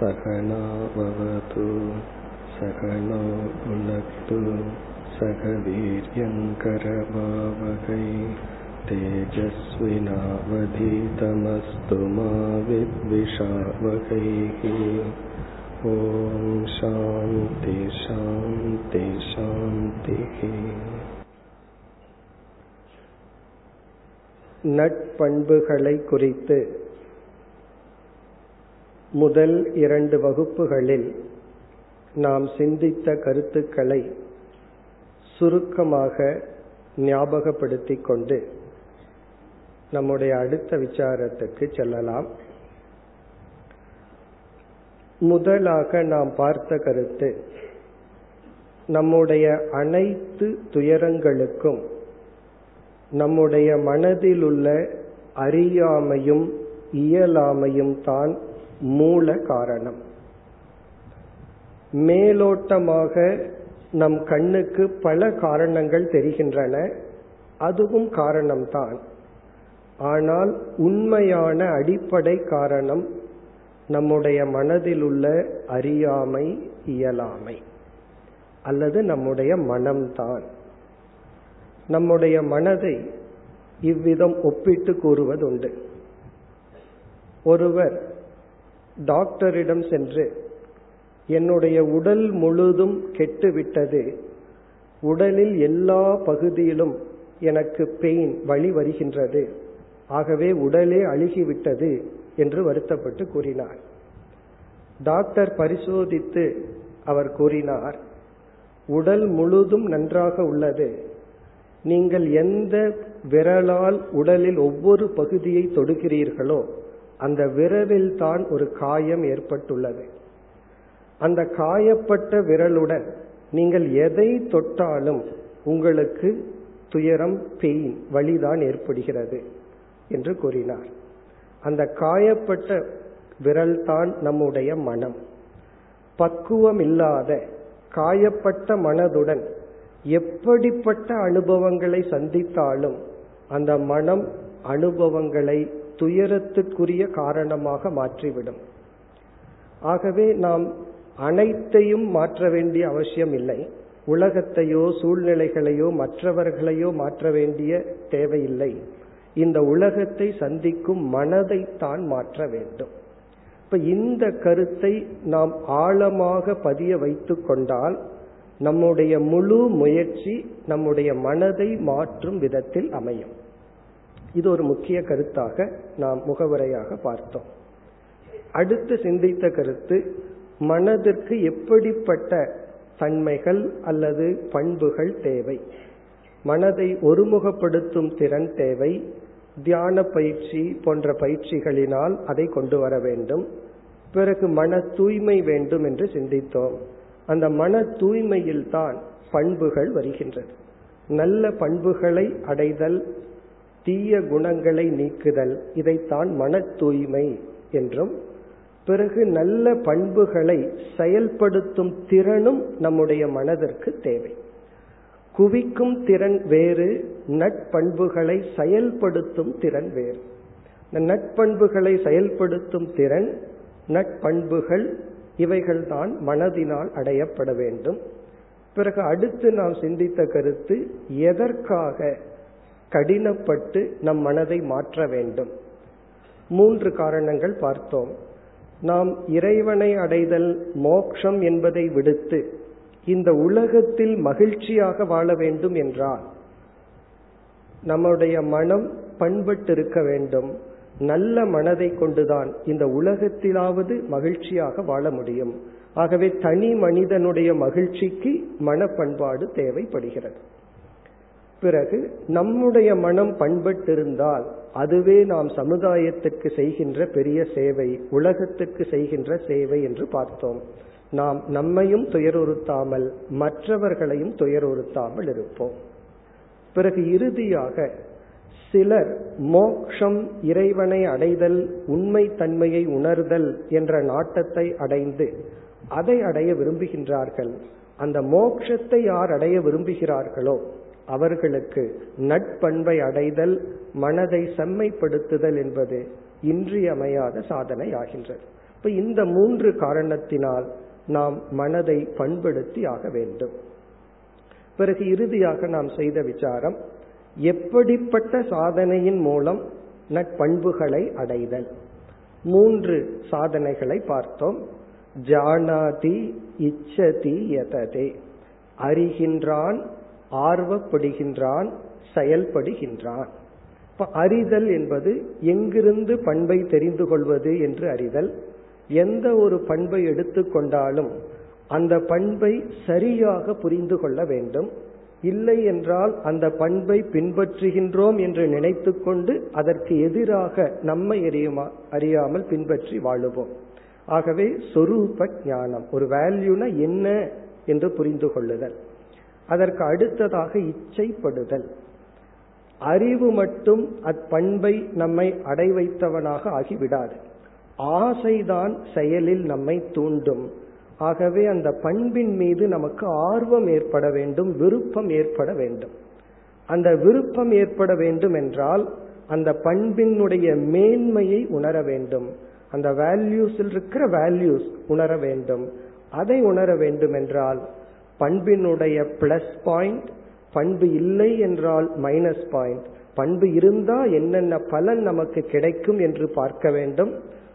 सहनाववतु सकनो भुनक्तु सह वीर्यङ्करभावकै तेजस्विनावधीतमस्तु मा विद्विषावकैः ॐ शान्ति शान्ति शान्तिः நட்பண்புகளை குறித்து முதல் இரண்டு வகுப்புகளில் நாம் சிந்தித்த கருத்துக்களை சுருக்கமாக ஞாபகப்படுத்திக் கொண்டு நம்முடைய அடுத்த விசாரத்துக்கு செல்லலாம். முதலாக நாம் பார்த்த கருத்து நம்முடைய அனைத்து துயரங்களுக்கும் நம்முடைய மனதில் உள்ள அறியாமையும் இயலாமையும் தான் மூல காரணம் மேலோட்டமாக நம் கண்ணுக்கு பல காரணங்கள் தெரிகின்றன. அதுவும் காரணம்தான். ஆனால் உண்மையான அடிப்படை காரணம் நம்முடைய மனதில் உள்ள அறியாமை இயலாமை. அல்லது நம்முடைய மனம்தான். நம்முடைய மனதை இவ்விதம் ஒப்பிட்டு கூறுவதுண்டு. ஒருவர் டாக்டரிடம் சென்று என்னுடைய உடல் முழுதும் கெட்டுவிட்டது. உடலில் எல்லா பகுதியிலும் எனக்கு பெயின் வழி வருகின்றது. ஆகவே உடலே அழுகிவிட்டது என்று வருத்தப்பட்டு கூறினார். டாக்டர் பரிசோதித்து அவர் கூறினார் உடல் முழுதும் நன்றாக உள்ளது. நீங்கள் எந்த விரலால் உடலில் ஒவ்வொரு பகுதியை தொடுகிறீர்களோ அந்த விரலில் தான் ஒரு காயம் ஏற்பட்டுள்ளது. அந்த காயப்பட்ட விரலுடன் நீங்கள் எதை தொட்டாலும் உங்களுக்கு துயரம் பெயின் வழிதான் ஏற்படுகிறது என்று கூறினார். அந்த காயப்பட்ட விரல்தான் நம்முடைய மனம். பக்குவம் இல்லாத காயப்பட்ட மனதுடன் எப்படிப்பட்ட அனுபவங்களை சந்தித்தாலும் அந்த மனம் அனுபவங்களை துயரத்துக்குரிய காரணமாக மாற்றிவிடும். ஆகவே நாம் அனைத்தையும் மாற்ற வேண்டிய அவசியம் இல்லை. உலகத்தையோ சூழ்நிலைகளையோ மற்றவர்களையோ மாற்ற வேண்டிய தேவையில்லை. இந்த உலகத்தை சந்திக்கும் மனதைத்தான் மாற்ற வேண்டும். இப்ப இந்த கருத்தை நாம் ஆழமாக பதிய வைத்துக்கொண்டால் நம்முடைய முழு முயற்சி நம்முடைய மனதை மாற்றும் விதத்தில் அமையும். இது ஒரு முக்கிய கருத்தாக நாம் முகவரையாக பார்த்தோம். அடுத்து சிந்தித்த கருத்து மனதிற்கு எப்படிப்பட்ட தன்மைகள் அல்லது பண்புகள் தேவை? மனதை ஒருமுகப்படுத்தும் திறன் தேவை? தியான பயிற்சி போன்ற பயிற்சிகளினால் அதை கொண்டு வர வேண்டும். பிறகு மன தூய்மை வேண்டும் என்று சிந்தித்தோம். அந்த மன தூய்மையில் தான் பண்புகள் வருகின்றது. நல்ல பண்புகளை அடைதல் தீய குணங்களை நீக்குதல். இதைத்தான் மன தூய்மை என்றும் பிறகு நல்ல பண்புகளை செயல்படுத்தும் திறனும் நம்முடைய மனதிற்கு தேவை. குவிக்கும் திறன் வேறு நட்பண்புகளை செயல்படுத்தும் திறன் வேறு. இந்த நட்பண்புகளை செயல்படுத்தும் திறன் நட்பண்புகள் இவைகள்தான் மனதினால் அடையப்பட வேண்டும். பிறகு அடுத்து நாம் சிந்தித்த கருத்து எதற்காக கடினப்பட்டு நம் மனதை மாற்ற வேண்டும். மூன்று காரணங்கள் பார்த்தோம். நாம் இறைவனை அடைதல் மோக்ஷம் என்பதை விடுத்து இந்த உலகத்தில் மகிழ்ச்சியாக வாழ வேண்டும் என்றால் நம்முடைய மனம் பண்பட்டிருக்க வேண்டும். நல்ல மனதை கொண்டுதான் இந்த உலகத்திலாவது மகிழ்ச்சியாக வாழ முடியும். ஆகவே தனி மனிதனுடைய மகிழ்ச்சிக்கு மனப்பண்பாடு தேவைப்படுகிறது. பிறகு நம்முடைய மனம் பண்பட்டிருந்தால் அதுவே நாம் சமுதாயத்துக்கு செய்கின்ற பெரிய சேவை உலகத்துக்கு செய்கின்ற சேவை என்று பார்த்தோம். நாம் நம்மையும் துயருறுத்தாமல் மற்றவர்களையும் துயருறுத்தாமல் இருப்போம். பிறகு இறுதியாக சிலர் மோக்ஷம் இறைவனை அடைதல் உண்மை தன்மையை உணர்தல் என்ற நாட்டத்தை அடைந்து அதை அடைய விரும்புகின்றார்கள். அந்த மோக்ஷத்தை யார் அடைய விரும்புகிறார்களோ அவர்களுக்கு நட்பண்பை அடைதல் மனதை செம்மைப்படுத்துதல் என்பது இன்றியமையாத சாதனை ஆகின்றது இப்ப இந்த மூன்று காரணத்தினால் நாம் மனதை பண்படுத்தி ஆக வேண்டும். பிறகு இறுதியாக நாம் செய்த விசாரம் எப்படிப்பட்ட சாதனையின் மூலம் நட்பண்புகளை அடைதல். மூன்று சாதனைகளை பார்த்தோம். ஜானாதி இச்சதி யததே. அறிகின்றான் ஆர்வப்படுகின்றான் செயல்படுகின்றான். இப்ப அறிதல் என்பது எங்கிருந்து பண்பை தெரிந்து கொள்வது என்று அறிதல். எந்த ஒரு பண்பை எடுத்துக்கொண்டாலும் அந்த பண்பை சரியாக புரிந்து கொள்ள வேண்டும். இல்லை என்றால் அந்த பண்பை பின்பற்றுகின்றோம் என்று நினைத்து கொண்டு அதற்கு எதிராக நம்மை அறியுமா அறியாமல் பின்பற்றி வாழுவோம். ஆகவே சொரூப ஞானம் ஒரு வேல்யூனா என்ன என்று புரிந்து கொள்ளுதல். அதற்கு அடுத்ததாக இச்சைப்படுதல். அறிவு மட்டும் அப்பண்பை நம்மை அடைவைத்தவனாக ஆகிவிடாது. ஆசைதான் செயலில் நம்மை தூண்டும். ஆகவே அந்த பண்பின் மீது நமக்கு ஆர்வம் ஏற்பட வேண்டும் விருப்பம் ஏற்பட வேண்டும். அந்த விருப்பம் ஏற்பட வேண்டும் என்றால் அந்த பண்பினுடைய மேன்மையை உணர வேண்டும். அந்த வேல்யூஸில் இருக்கிற வேல்யூஸ் உணர வேண்டும். அதை உணர வேண்டும் என்றால் பண்பினுடைய பிளஸ் பாயிண்ட் பண்பு இல்லை என்றால் மைனஸ் பாயிண்ட் பண்பு இருந்தா என்னென்ன பலன் நமக்கு கிடைக்கும் என்று பார்க்க வேண்டும்.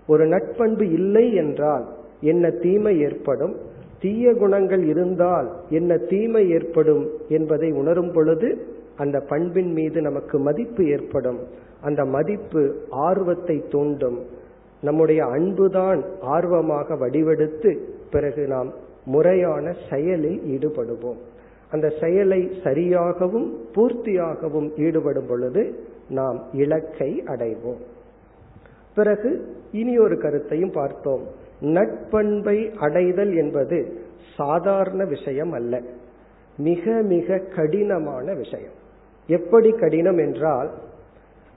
ஒரு நட்பண்பு இல்லை என்றால் என்ன தீமை ஏற்படும்? தீய குணங்கள் இருந்தால் என்ன தீமை ஏற்படும் என்பதை உணரும் பொழுது அந்த பண்பின் மீது நமக்கு மதிப்பு ஏற்படும். அந்த மதிப்பு ஆர்வத்தை தூண்டும். நம்முடைய அன்புதான் ஆர்வமாக வடிவெடுத்து பிறகு நாம் முறையான செயலில் ஈடுபடுவோம். அந்த செயலை சரியாகவும் பூர்த்தியாகவும் ஈடுபடும் பொழுது நாம் இலக்கை அடைவோம். பிறகு இனி ஒரு கருத்தையும் பார்த்தோம். நட்பண்பை அடைதல் என்பது சாதாரண விஷயம் அல்ல. மிக மிக கடினமான விஷயம். எப்படி கடினம் என்றால்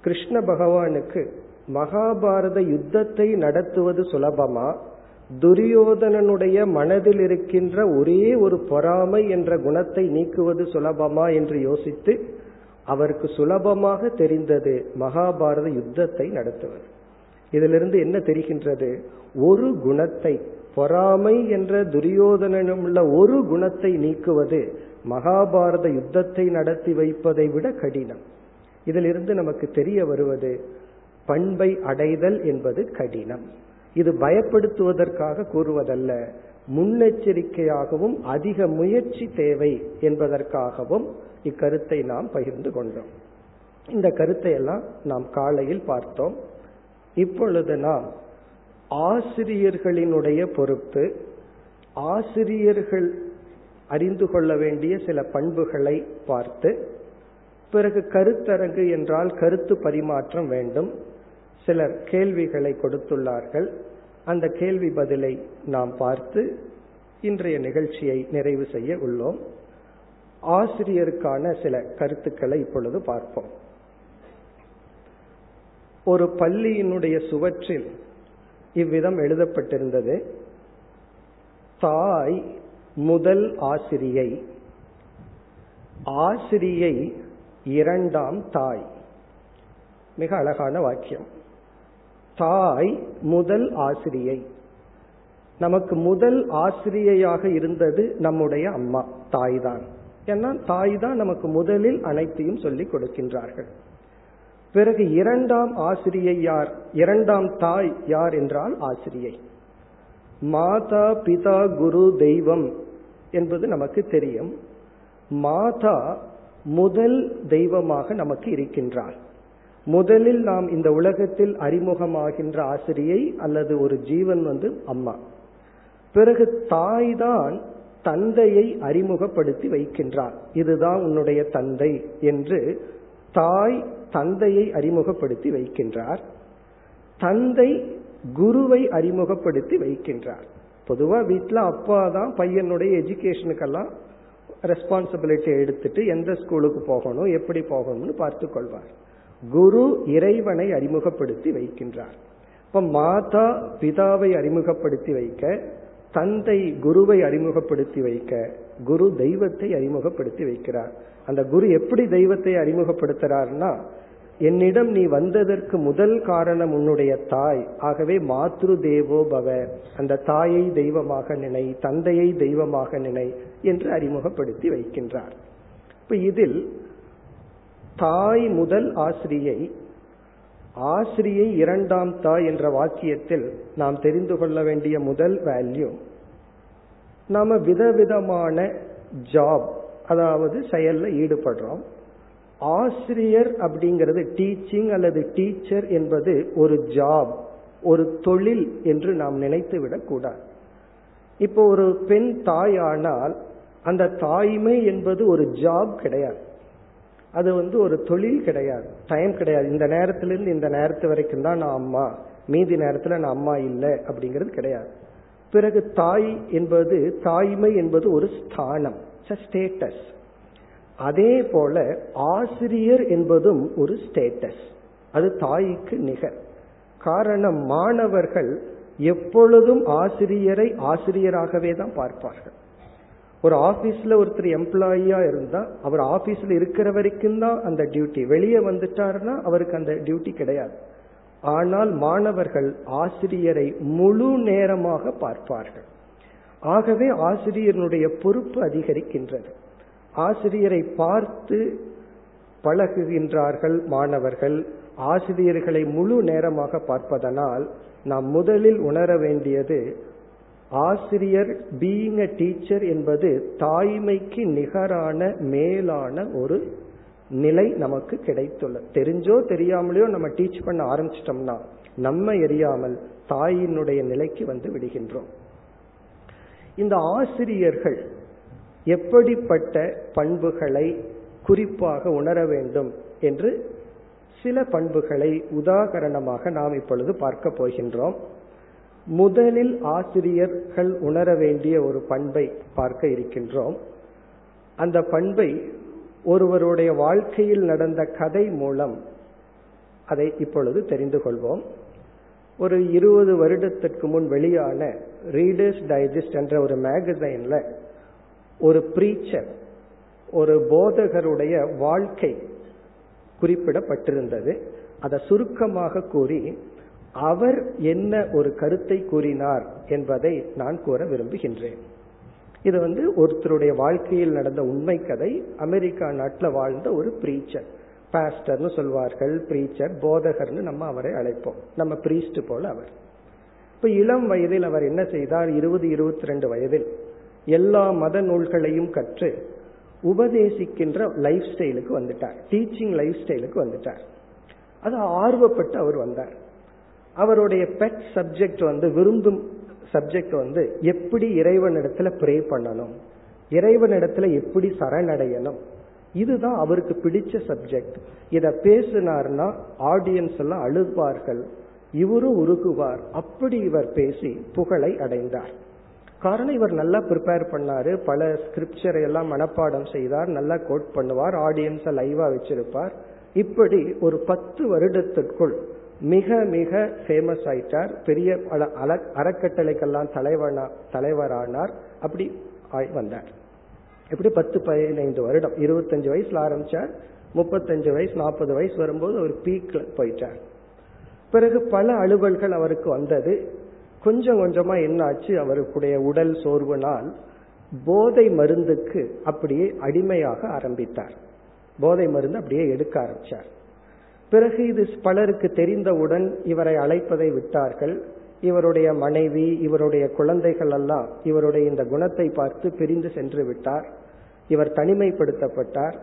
கிருஷ்ண பகவானுக்கு மகாபாரத யுத்தத்தை நடத்துவது சுலபமா? துரியோதனனுடைய மனதில் இருக்கின்ற ஒரே ஒரு பொறாமை என்ற குணத்தை நீக்குவது சுலபமா என்று யோசித்து அவருக்கு சுலபமாக தெரிந்தது மகாபாரத யுத்தத்தை நடத்துவது. இதிலிருந்து என்ன தெரிகின்றது? ஒரு குணத்தை பொறாமை என்ற துரியோதனனும் உள்ள ஒரு குணத்தை நீக்குவது மகாபாரத யுத்தத்தை நடத்தி வைப்பதை விட கடினம். இதிலிருந்து நமக்கு தெரிய வருவது பண்பை அடைதல் என்பது கடினம். இது பயப்படுத்துவதற்காக கூறுவதல்ல. முன்னெச்சரிக்கையாகவும் அதிக முயற்சி தேவை என்பதற்காகவும் இக்கருத்தை நாம் பகிர்ந்து கொண்டோம். இந்த கருத்தை எல்லாம் நாம் காலையில் பார்த்தோம். இப்பொழுது நாம் ஆசிரியர்களினுடைய பொறுப்பு ஆசிரியர்கள் அறிந்து கொள்ள வேண்டிய சில பண்புகளை பார்த்து பிறகு கருத்தரங்கு என்றால் கருத்து பரிமாற்றம் வேண்டும். சிலர் கேள்விகளை கொடுத்துள்ளார்கள். அந்த கேள்வி பதிலை நாம் பார்த்து இன்றைய நிகழ்ச்சியை நிறைவு செய்ய உள்ளோம். ஆசிரியருக்கான சில கருத்துக்களை இப்பொழுது பார்ப்போம். ஒரு பள்ளியினுடைய சுவற்றில் இவ்விதம் எழுதப்பட்டிருந்தது. தாய் முதல் ஆசிரியை ஆசிரியை இரண்டாம் தாய். மிக அழகான வாக்கியம். தாய் முதல் ஆசிரியை. நமக்கு முதல் ஆசிரியையாக இருந்தது நம்முடைய அம்மா தாய் தான் ஏன்னா தாய் தான் நமக்கு முதலில் அனைத்தையும் சொல்லிக் கொடுக்கின்றார்கள். பிறகு இரண்டாம் ஆசிரியை யார்? இரண்டாம் தாய் யார் என்றால் ஆசிரியை. மாதா பிதா குரு தெய்வம் என்பது நமக்கு தெரியும். மாதா முதல் தெய்வமாக நமக்கு இருக்கின்றார். முதலில் நாம் இந்த உலகத்தில் அறிமுகமாகின்ற ஆசிரியை அல்லது ஒரு ஜீவன் வந்து அம்மா. பிறகு தாய் தான் தந்தையை அறிமுகப்படுத்தி வைக்கின்றார். இதுதான் உன்னுடைய தந்தை என்று தாய் தந்தையை அறிமுகப்படுத்தி வைக்கின்றார். தந்தை குருவை அறிமுகப்படுத்தி வைக்கின்றார். பொதுவா வீட்டில் அப்பா தான் பையனுடைய எஜுகேஷனுக்கெல்லாம் ரெஸ்பான்சிபிலிட்டி எடுத்துட்டு எந்த ஸ்கூலுக்கு போகணும் எப்படி போகணும்னு பார்த்து கொள்வார் குரு இறைவனை அறிமுகப்படுத்தி வைக்கின்றார். இப்ப மாதா பிதாவை அறிமுகப்படுத்தி வைக்க தந்தை குருவை அறிமுகப்படுத்தி வைக்க குரு தெய்வத்தை அறிமுகப்படுத்தி வைக்கிறார். அந்த குரு எப்படி தெய்வத்தை அறிமுகப்படுத்துறாருன்னா என்னிடம் நீ வந்ததற்கு முதல் காரணம் உன்னுடைய தாய். ஆகவே மாத்ரு தேவோ பவ. அந்த தாயை தெய்வமாக நினை தந்தையை தெய்வமாக நினை என்று அறிமுகப்படுத்தி வைக்கின்றார். இப்ப இதில் தாய் முதல் ஆசிரியை. ஆசிரியை இரண்டாம் தாய் என்ற வாக்கியத்தில் நாம் தெரிந்து கொள்ள வேண்டிய முதல் வேல்யூ நாம விதவிதமான ஜாப் அதாவது செயல்ல ஈடுபடுறோம். ஆசிரியர் அப்படிங்கிறது டீச்சிங் அல்லது டீச்சர் என்பது ஒரு ஜாப் ஒரு தொழில் என்று நாம் நினைத்து விடக்கூடாது இப்போ ஒரு பெண் தாயானால் அந்த தாய்மை என்பது ஒரு ஜாப் கிடையாது. அது வந்து ஒரு தொழில் கிடையாது. டைம் கிடையாது. இந்த நேரத்திலிருந்து இந்த நேரத்து வரைக்கும் தான் நான் அம்மா. மீதி நேரத்துல நான் அம்மா இல்லை அப்படிங்கிறது கிடையாது. பிறகு தாய் என்பது தாய்மை என்பது ஒரு ஸ்தானம். ஸ்டேட்டஸ் அதே போல ஆசிரியர் என்பதும் ஒரு ஸ்டேட்டஸ் அது தாய்க்கு நிகர். காரணம் மாணவர்கள் எப்பொழுதும் ஆசிரியரை ஆசிரியராகவே தான் பார்ப்பார்கள். ஒரு ஆபீஸ்ல ஒருத்தர் எம்ப்ளாயியா இருந்தா அவர் ஆபீஸ்ல இருக்கிற வரைக்கும் தான் அந்த டியூட்டி வெளியே வந்துட்டாருன்னா அவருக்கு அந்த டியூட்டி கிடையாது. ஆனால் மாணவர்கள் ஆசிரியரை முழு நேரமாக பார்ப்பார்கள். ஆகவே ஆசிரியனுடைய பொறுப்பு அதிகரிக்கின்றது. ஆசிரியரை பார்த்து பழகுகின்றார்கள் மாணவர்கள். ஆசிரியர்களை முழு நேரமாக பார்ப்பதனால் நாம் முதலில் உணர வேண்டியது ஆசிரியர் பீயிங் அ டீச்சர் என்பது தாய்மைக்கு நிகரான மேலான ஒரு நிலை நமக்கு கிடைத்துள்ளது. தெரிஞ்சோ தெரியாமலையோ நம்ம டீச் பண்ண ஆரம்பிச்சிட்டோம்னா நம்ம எரியாமல் தாயினுடைய நிலைக்கு வந்து விடுகின்றோம். இந்த ஆசிரியர்கள் எப்படிப்பட்ட பண்புகளை குறிப்பாக உணர வேண்டும் என்று சில பண்புகளை உதாகரணமாக நாம் இப்பொழுது பார்க்க போகின்றோம். முதலில் ஆசிரியர்கள் உணர வேண்டிய ஒரு பண்பை பார்க்க இருக்கின்றோம். அந்த பண்பை ஒருவருடைய வாழ்க்கையில் நடந்த கதை மூலம் அதை இப்பொழுது தெரிந்து கொள்வோம். ஒரு இருபது வருடத்திற்கு முன் வெளியான ரீடர்ஸ் டைஜஸ்ட் என்ற ஒரு மேகசைன்ல ஒரு பிரீச்சர் ஒரு போதகருடைய வாழ்க்கை குறிப்பிடப்பட்டிருந்தது. அதை சுருக்கமாக கூறி அவர் என்ன ஒரு கருத்தை கூறினார் என்பதை நான் கூற விரும்புகின்றேன். இது வந்து ஒருத்தருடைய வாழ்க்கையில் நடந்த உண்மை கதை அமெரிக்கா நாட்டில் வாழ்ந்த ஒரு பிரீச்சர் பாஸ்டர்னு சொல்வார்கள் பிரீச்சர் போதகர்னு நம்ம அவரை அழைப்போம். நம்ம பிரீஸ்ட் போல அவர். இப்ப இளம் வயதில் அவர் என்ன செய்தார்? இருபது இருபத்தி ரெண்டு வயதில். எல்லா மத நூல்களையும் கற்று உபதேசிக்கின்ற லைஃப் ஸ்டைலுக்கு வந்துட்டார். டீச்சிங் லைஃப் ஸ்டைலுக்கு வந்துட்டார். அது ஆர்வப்பட்டு அவர் வந்தார். அவருடைய பெட் சப்ஜெக்ட் வந்து விரும்பும் சப்ஜெக்ட் வந்து எப்படி இறைவனிடத்துல ப்ரே பண்ணணும்? இறைவனிடத்துல எப்படி சரணடையணும்? இதுதான் அவருக்கு பிடிச்ச சப்ஜெக்ட் இதை பேசினார்னா ஆடியன்ஸ் எல்லாம் அழுவார்கள். இவரும் உருகுவார். அப்படி இவர் பேசி புகழை அடைந்தார். காரணம் இவர் நல்லா ப்ரிப்பேர் பண்ணாரு. பல ஸ்கிரிப்சரை எல்லாம் மனப்பாடம் செய்தார். நல்லா கோட் பண்ணுவார். ஆடியன்ஸை லைவா வச்சிருப்பார். இப்படி ஒரு பத்து வருடத்திற்குள் மிக மிக ஃபேமஸ் ஆயிட்டார். பெரிய அறக்கட்டளைக்கெல்லாம் தலைவனா தலைவரானார். அப்படி வந்தார். இப்படி பத்து பதினைந்து வருடம் இருபத்தஞ்சு வயசுல ஆரம்பிச்சார். முப்பத்தஞ்சு வயசு நாற்பது வயசு வரும்போது அவர் பீக்ல போயிட்டார். பிறகு பல அலுவல்கள் அவருக்கு வந்தது. கொஞ்சம் கொஞ்சமா என்னாச்சு அவருக்குடைய உடல் சோர்வுனால் போதை மருந்துக்கு அப்படியே அடிமையாக ஆரம்பித்தார். போதை மருந்து அப்படியே எடுக்க ஆரம்பிச்சார். பிறகு இது பலருக்கு தெரிந்தவுடன் இவரை அழைப்பதை விட்டார்கள். இவருடைய மனைவி இவருடைய குழந்தைகள் எல்லாம் இவருடைய இந்த குணத்தை பார்த்து பிரிந்து சென்று விட்டார். இவர் தனிமைப்படுத்தப்பட்டார்.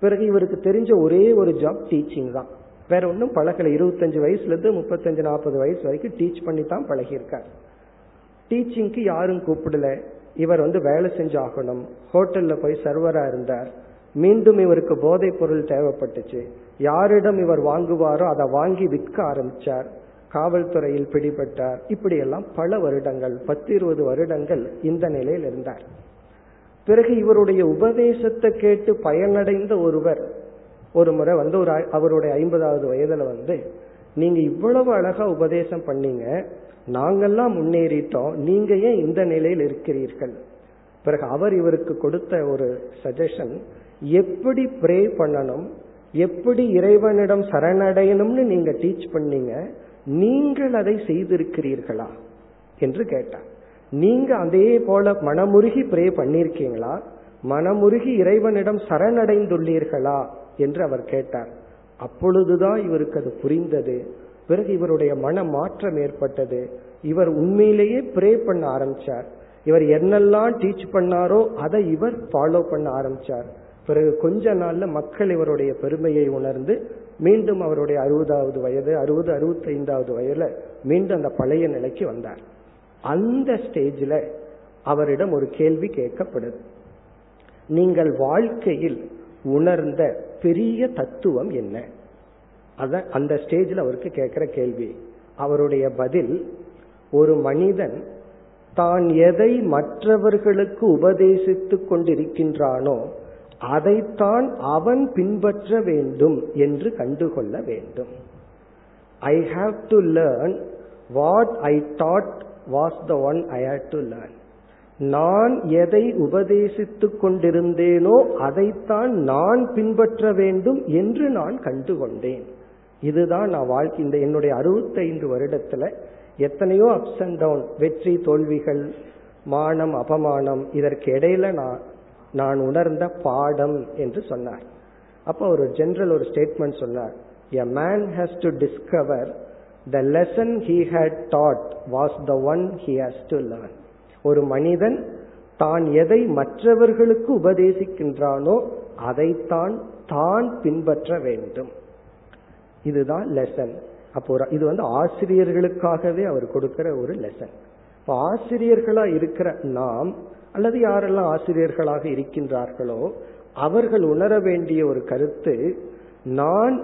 பிறகு இவருக்கு தெரிஞ்ச ஒரே ஒரு ஜாப் டீச்சிங் தான். வேற ஒன்றும் பழகல. இருபத்தஞ்சு வயசுல இருந்து முப்பத்தஞ்சு நாற்பது வயசு வரைக்கும் டீச் பண்ணி தான் பழகியிருக்கார் டீச்சிங்க்கு யாரும் கூப்பிடல. இவர் வந்து வேலை செஞ்சு ஆகணும். ஹோட்டல்ல போய் சர்வரா இருந்தார். மீண்டும் இவருக்கு போதைப் பொருள் தேவைப்பட்டுச்சு. யாரிடம் இவர் வாங்குவாரோ அதை வாங்கி விற்க ஆரம்பிச்சார். காவல்துறையில் பிடிபட்டார். இப்படியெல்லாம் பல வருடங்கள் பத்து இருபது வருடங்கள் இந்த நிலையில் இருந்தார். பிறகு இவருடைய உபதேசத்தை கேட்டு பயனடைந்த ஒருவர் ஒரு முறை வந்து ஒரு அவருடைய ஐம்பதாவது வயதுல வந்து நீங்க இவ்வளவு அழகா உபதேசம் பண்ணீங்க நாங்கெல்லாம் முன்னேறிட்டோம் நீங்க ஏன் இந்த நிலையில் இருக்கிறீர்கள்? பிறகு அவர் இவருக்கு கொடுத்த ஒரு சஜஷன் எப்படி ப்ரே பண்ணணும் எப்படி இறைவனிடம் சரணடையணும்னு நீங்க டீச் பண்ணீங்க நீங்கள் அதை செய்திருக்கிறீர்களா என்று கேட்டார். நீங்க அதே போல மனமுருகி ப்ரே பண்ணிருக்கீங்களா? மனமுருகி இறைவனிடம் சரணடைந்துள்ளீர்களா என்று அவர் கேட்டார். அப்பொழுதுதான் இவருக்கு அது புரிந்தது. பிறகு இவருடைய மன மாற்றம் ஏற்பட்டது. இவர் உண்மையிலேயே ப்ரே பண்ண ஆரம்பிச்சார். இவர் என்னெல்லாம் டீச் பண்ணாரோ அதை இவர் ஃபாலோ பண்ண ஆரம்பிச்சார். பிறகு கொஞ்ச நாள்ல மக்கள் இவருடைய பெருமையை உணர்ந்து மீண்டும் அவருடைய அறுபதாவது வயது அறுபது அறுபத்தி ஐந்தாவது வயதுல மீண்டும் அந்த பழைய நிலைக்கு வந்தார். அந்த ஸ்டேஜில் அவரிடம் ஒரு கேள்வி கேட்கப்படுது. நீங்கள் வாழ்க்கையில் உணர்ந்த பெரிய தத்துவம் என்ன? அத அந்த ஸ்டேஜில் அவருக்கு கேட்கிற கேள்வி. அவருடைய பதில் ஒரு மனிதன் தான் எதை மற்றவர்களுக்கு உபதேசித்துக் கொண்டிருக்கின்றானோ அதைத்தான் அவன் பின்பற்ற வேண்டும் என்று கண்டுகொள்ள வேண்டும். I have to learn what I thought was the one I had to learn நான் எதை உபதேசித்துக் கொண்டிருந்தேனோ அதைத்தான் நான் பின்பற்ற வேண்டும் என்று நான் கண்டுகொண்டேன். இதுதான் நான் வாழ்க்கை இந்த என்னுடைய அறுபத்தைந்து வருடத்துல எத்தனையோ அப்ஸ் அண்ட் டவுன் வெற்றி தோல்விகள் மானம் அபமானம் இதற்கு இடையில நான் நான் உணர்ந்த பாடம் என்று சொன்னார். அப்போ ஒரு ஜென்ரல் ஒரு ஸ்டேட்மெண்ட் சொன்னார். A man has to discover the lesson he had thought was the one he has to learn ஒரு மனிதன் தான் எதை மற்றவர்களுக்கு உபதேசிக்கின்றானோ அதைத்தான் தான் பின்பற்ற வேண்டும். இதுதான் லெசன் அப்போ இது வந்து ஆசிரியர்களுக்காகவே அவர் கொடுக்கிற ஒரு லெசன் இப்போ ஆசிரியர்களா இருக்கிற நாம் அல்லது யாரெல்லாம் ஆசிரியர்களாக இருக்கின்றார்களோ அவர்கள் உணர வேண்டிய ஒரு கருத்து நான்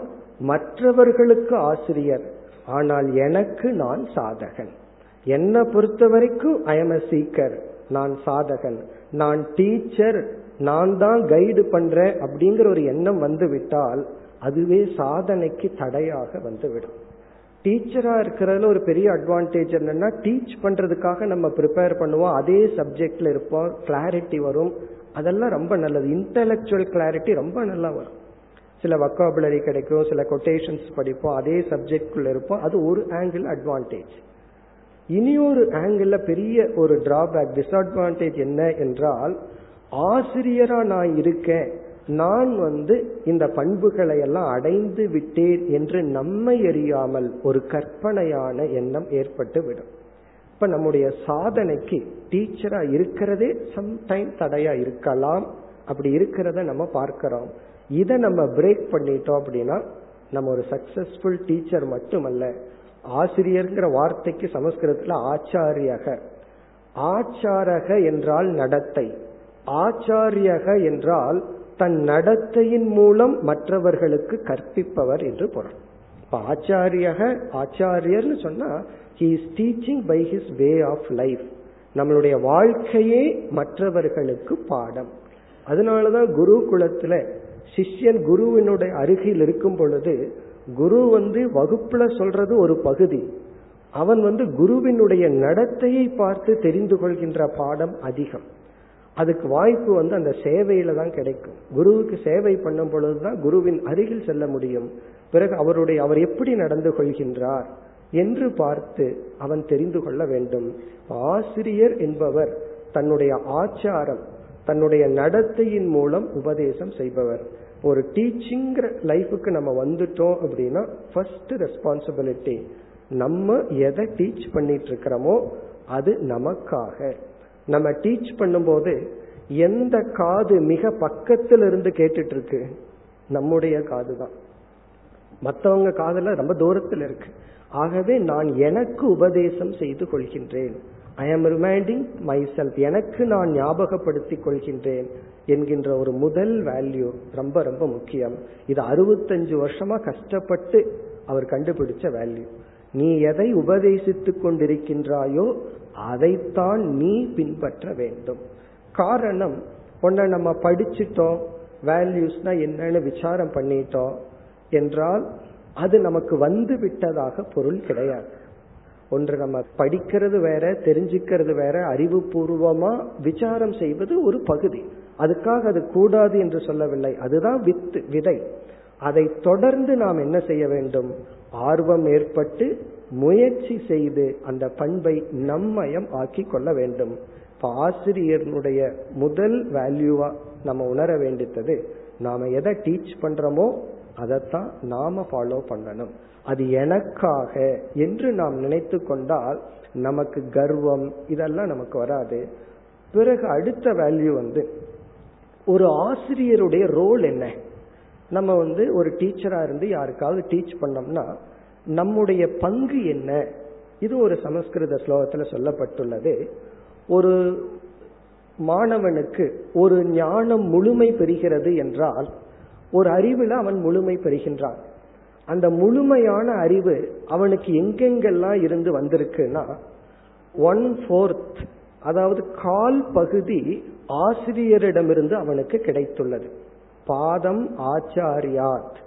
மற்றவர்களுக்கு ஆசிரியர் ஆனால் எனக்கு நான் சாதகன். என்னை பொறுத்த வரைக்கும் ஐ எம் எ சீக்கர் நான் சாதகன். நான் டீச்சர் நான் தான் கைடு பண்றேன் அப்படிங்கிற ஒரு எண்ணம் வந்துவிட்டால் அதுவே சாதனைக்கு தடையாக வந்துவிடும். டீச்சரா இருக்கிறதுல ஒரு பெரிய அட்வான்டேஜ் என்னன்னா டீச் பண்றதுக்காக நம்ம ப்ரிப்பேர் பண்ணுவோம். அதே சப்ஜெக்ட்ல இருப்போம். கிளாரிட்டி வரும். அதெல்லாம் ரொம்ப நல்லது. இன்டலெக்சுவல் கிளாரிட்டி ரொம்ப நல்லா வரும். சில வக்காபுலரி கிடைக்கும். சில கொட்டேஷன்ஸ் படிப்போம். அதே சப்ஜெக்ட்குள்ள இருப்போம். அது ஒரு ஆங்கிள் அட்வான்டேஜ் இனி ஒரு ஆங்கிள் பெரிய ஒரு டிராபேக் டிஸ்அட்வான்டேஜ் என்ன என்றால் ஆசிரியரா நான் இருக்கேன். நான் வந்து இந்த பண்புகளை எல்லாம் அடைந்து விட்டேன் என்று நம்மை அறியாமல் ஒரு கற்பனையான எண்ணம் ஏற்பட்டு விடும் இப்ப நம்முடைய சாதனைக்கு டீச்சரா இருக்கிறதே சம்டைம் தடையா இருக்கலாம். அப்படி இருக்கிறத நம்ம பார்க்கிறோம். இதை நம்ம பிரேக் பண்ணிட்டோம் அப்படின்னா நம்ம ஒரு சக்சஸ்ஃபுல் டீச்சர் மட்டுமல்ல ஆசிரியர்ங்கிற வார்த்தைக்கு சமஸ்கிருதத்துல ஆச்சாரியக. ஆச்சாரக என்றால் நடத்தை. ஆச்சாரியக என்றால் தன் நடத்தையின் மூலம் மற்றவர்களுக்கு கற்பிப்பவர் என்று பொருள். இப்ப ஆச்சாரியக ஆச்சாரியர்னு சொன்னா he is teaching by his way of life நம்மளுடைய வாழ்க்கையே மற்றவர்களுக்கு பாடம். அதனாலதான் குரு குலத்துல சிஷ்யன் குருவினுடைய அருகில் இருக்கும் பொழுது குரு வந்து வகுப்புல சொல்றது ஒரு பகுதி. அவன் வந்து குருவினுடைய நடத்தையை பார்த்து தெரிந்து கொள்கின்ற பாடம் அதிகம். அதுக்கு வாய்ப்பு வந்து அந்த சேவையில தான் கிடைக்கும். குருவுக்கு சேவை பண்ணும் பொழுதுதான் குருவின் அருகில் செல்ல முடியும். பிறகு அவருடைய அவர் எப்படி நடந்து கொள்கின்றார் என்று பார்த்து அவன் தெரிந்து கொள்ள வேண்டும். ஆசிரியர் என்பவர் தன்னுடைய ஆச்சாரம் தன்னுடைய நடத்தையின் மூலம் உபதேசம் செய்பவர். ஒரு டீச்சிங்கிற லைஃபுக்கு நம்ம வந்துட்டோம் அப்படின்னா ஃபர்ஸ்ட் ரெஸ்பான்சிபிலிட்டி நம்ம எதை டீச் பண்ணிட்டு இருக்கிறோமோ அது நமக்காக. நம்ம டீச் பண்ணும்போது எந்த காது மிக பக்கத்தில் இருந்து கேட்டுட்டு இருக்கு நம்முடைய காது தான் மற்றவங்க காதுல ரொம்ப தூரத்தில் இருக்கு. ஆகவே நான் எனக்கு உபதேசம் செய்து கொள்கின்றேன். ஐ ஆம் ரிமைண்டிங் மை செல்ஃப் எனக்கு நான் ஞாபகப்படுத்திக் கொள்கின்றேன் என்கின்ற ஒரு முதல் வேல்யூ ரொம்ப ரொம்ப முக்கியம். இது அறுபத்தஞ்சு வருஷமா கஷ்டப்பட்டு அவர் கண்டுபிடிச்ச வேல்யூ நீ எதை உபதேசித்துக் கொண்டிருக்கின்றாயோ அதைத்தான் நீ பின்பற்ற வேண்டும். காரணம் ஒன்ன நம்ம படிச்சிட்டோம் வேல்யூஸ்னா என்னன்னு விசாரம் பண்ணிட்டோம் என்றால் அது நமக்கு வந்து விட்டதாக பொருள் கிடையாது. ஒன்று நம்ம படிக்கிறது வேற தெரிஞ்சுக்கிறது வேற அறிவுபூர்வமா விசாரம் செய்வது ஒரு பகுதி. அதுக்காக அது கூடாது என்று சொல்லவில்லை. அதுதான் வித்து விதை. அதை தொடர்ந்து நாம் என்ன செய்ய வேண்டும்? ஆர்வம் ஏற்பட்டு முயற்சி செய்து அந்த பண்பை நம்மயம் ஆக்கி கொள்ள வேண்டும். இப்போ ஆசிரியர்களுடைய முதல் வேல்யூவா நம்ம உணர வேண்டியது நாம எதை டீச் பண்றோமோ அதைத்தான் நாம ஃபாலோ பண்ணணும். அது எனக்காக என்று நாம் நினைத்து கொண்டால் நமக்கு கர்வம் இதெல்லாம் நமக்கு வராது. பிறகு அடுத்த வேல்யூ வந்து ஒரு ஆசிரியருடைய ரோல் என்ன? நம்ம வந்து ஒரு டீச்சரா இருந்து யாருக்காவது டீச் பண்ணோம்னா நம்முடைய பங்கு என்ன? இது ஒரு சமஸ்கிருத ஸ்லோகத்துல சொல்லப்பட்டுள்ளது. ஒரு மாணவனுக்கு ஒரு ஞானம் முழுமை பெறுகிறது என்றால் ஒரு அறிவில் அவன் முழுமை பெறுகின்றான். அந்த முழுமையான அறிவு அவனுக்கு எங்கெங்கெல்லாம் இருந்து வந்திருக்குன்னா ஒன் ஃபோர்த் அதாவது கால் பகுதி ஆசிரியரிடமிருந்து அவனுக்கு கிடைத்துள்ளது. பாதம் ஆச்சாரியாத்.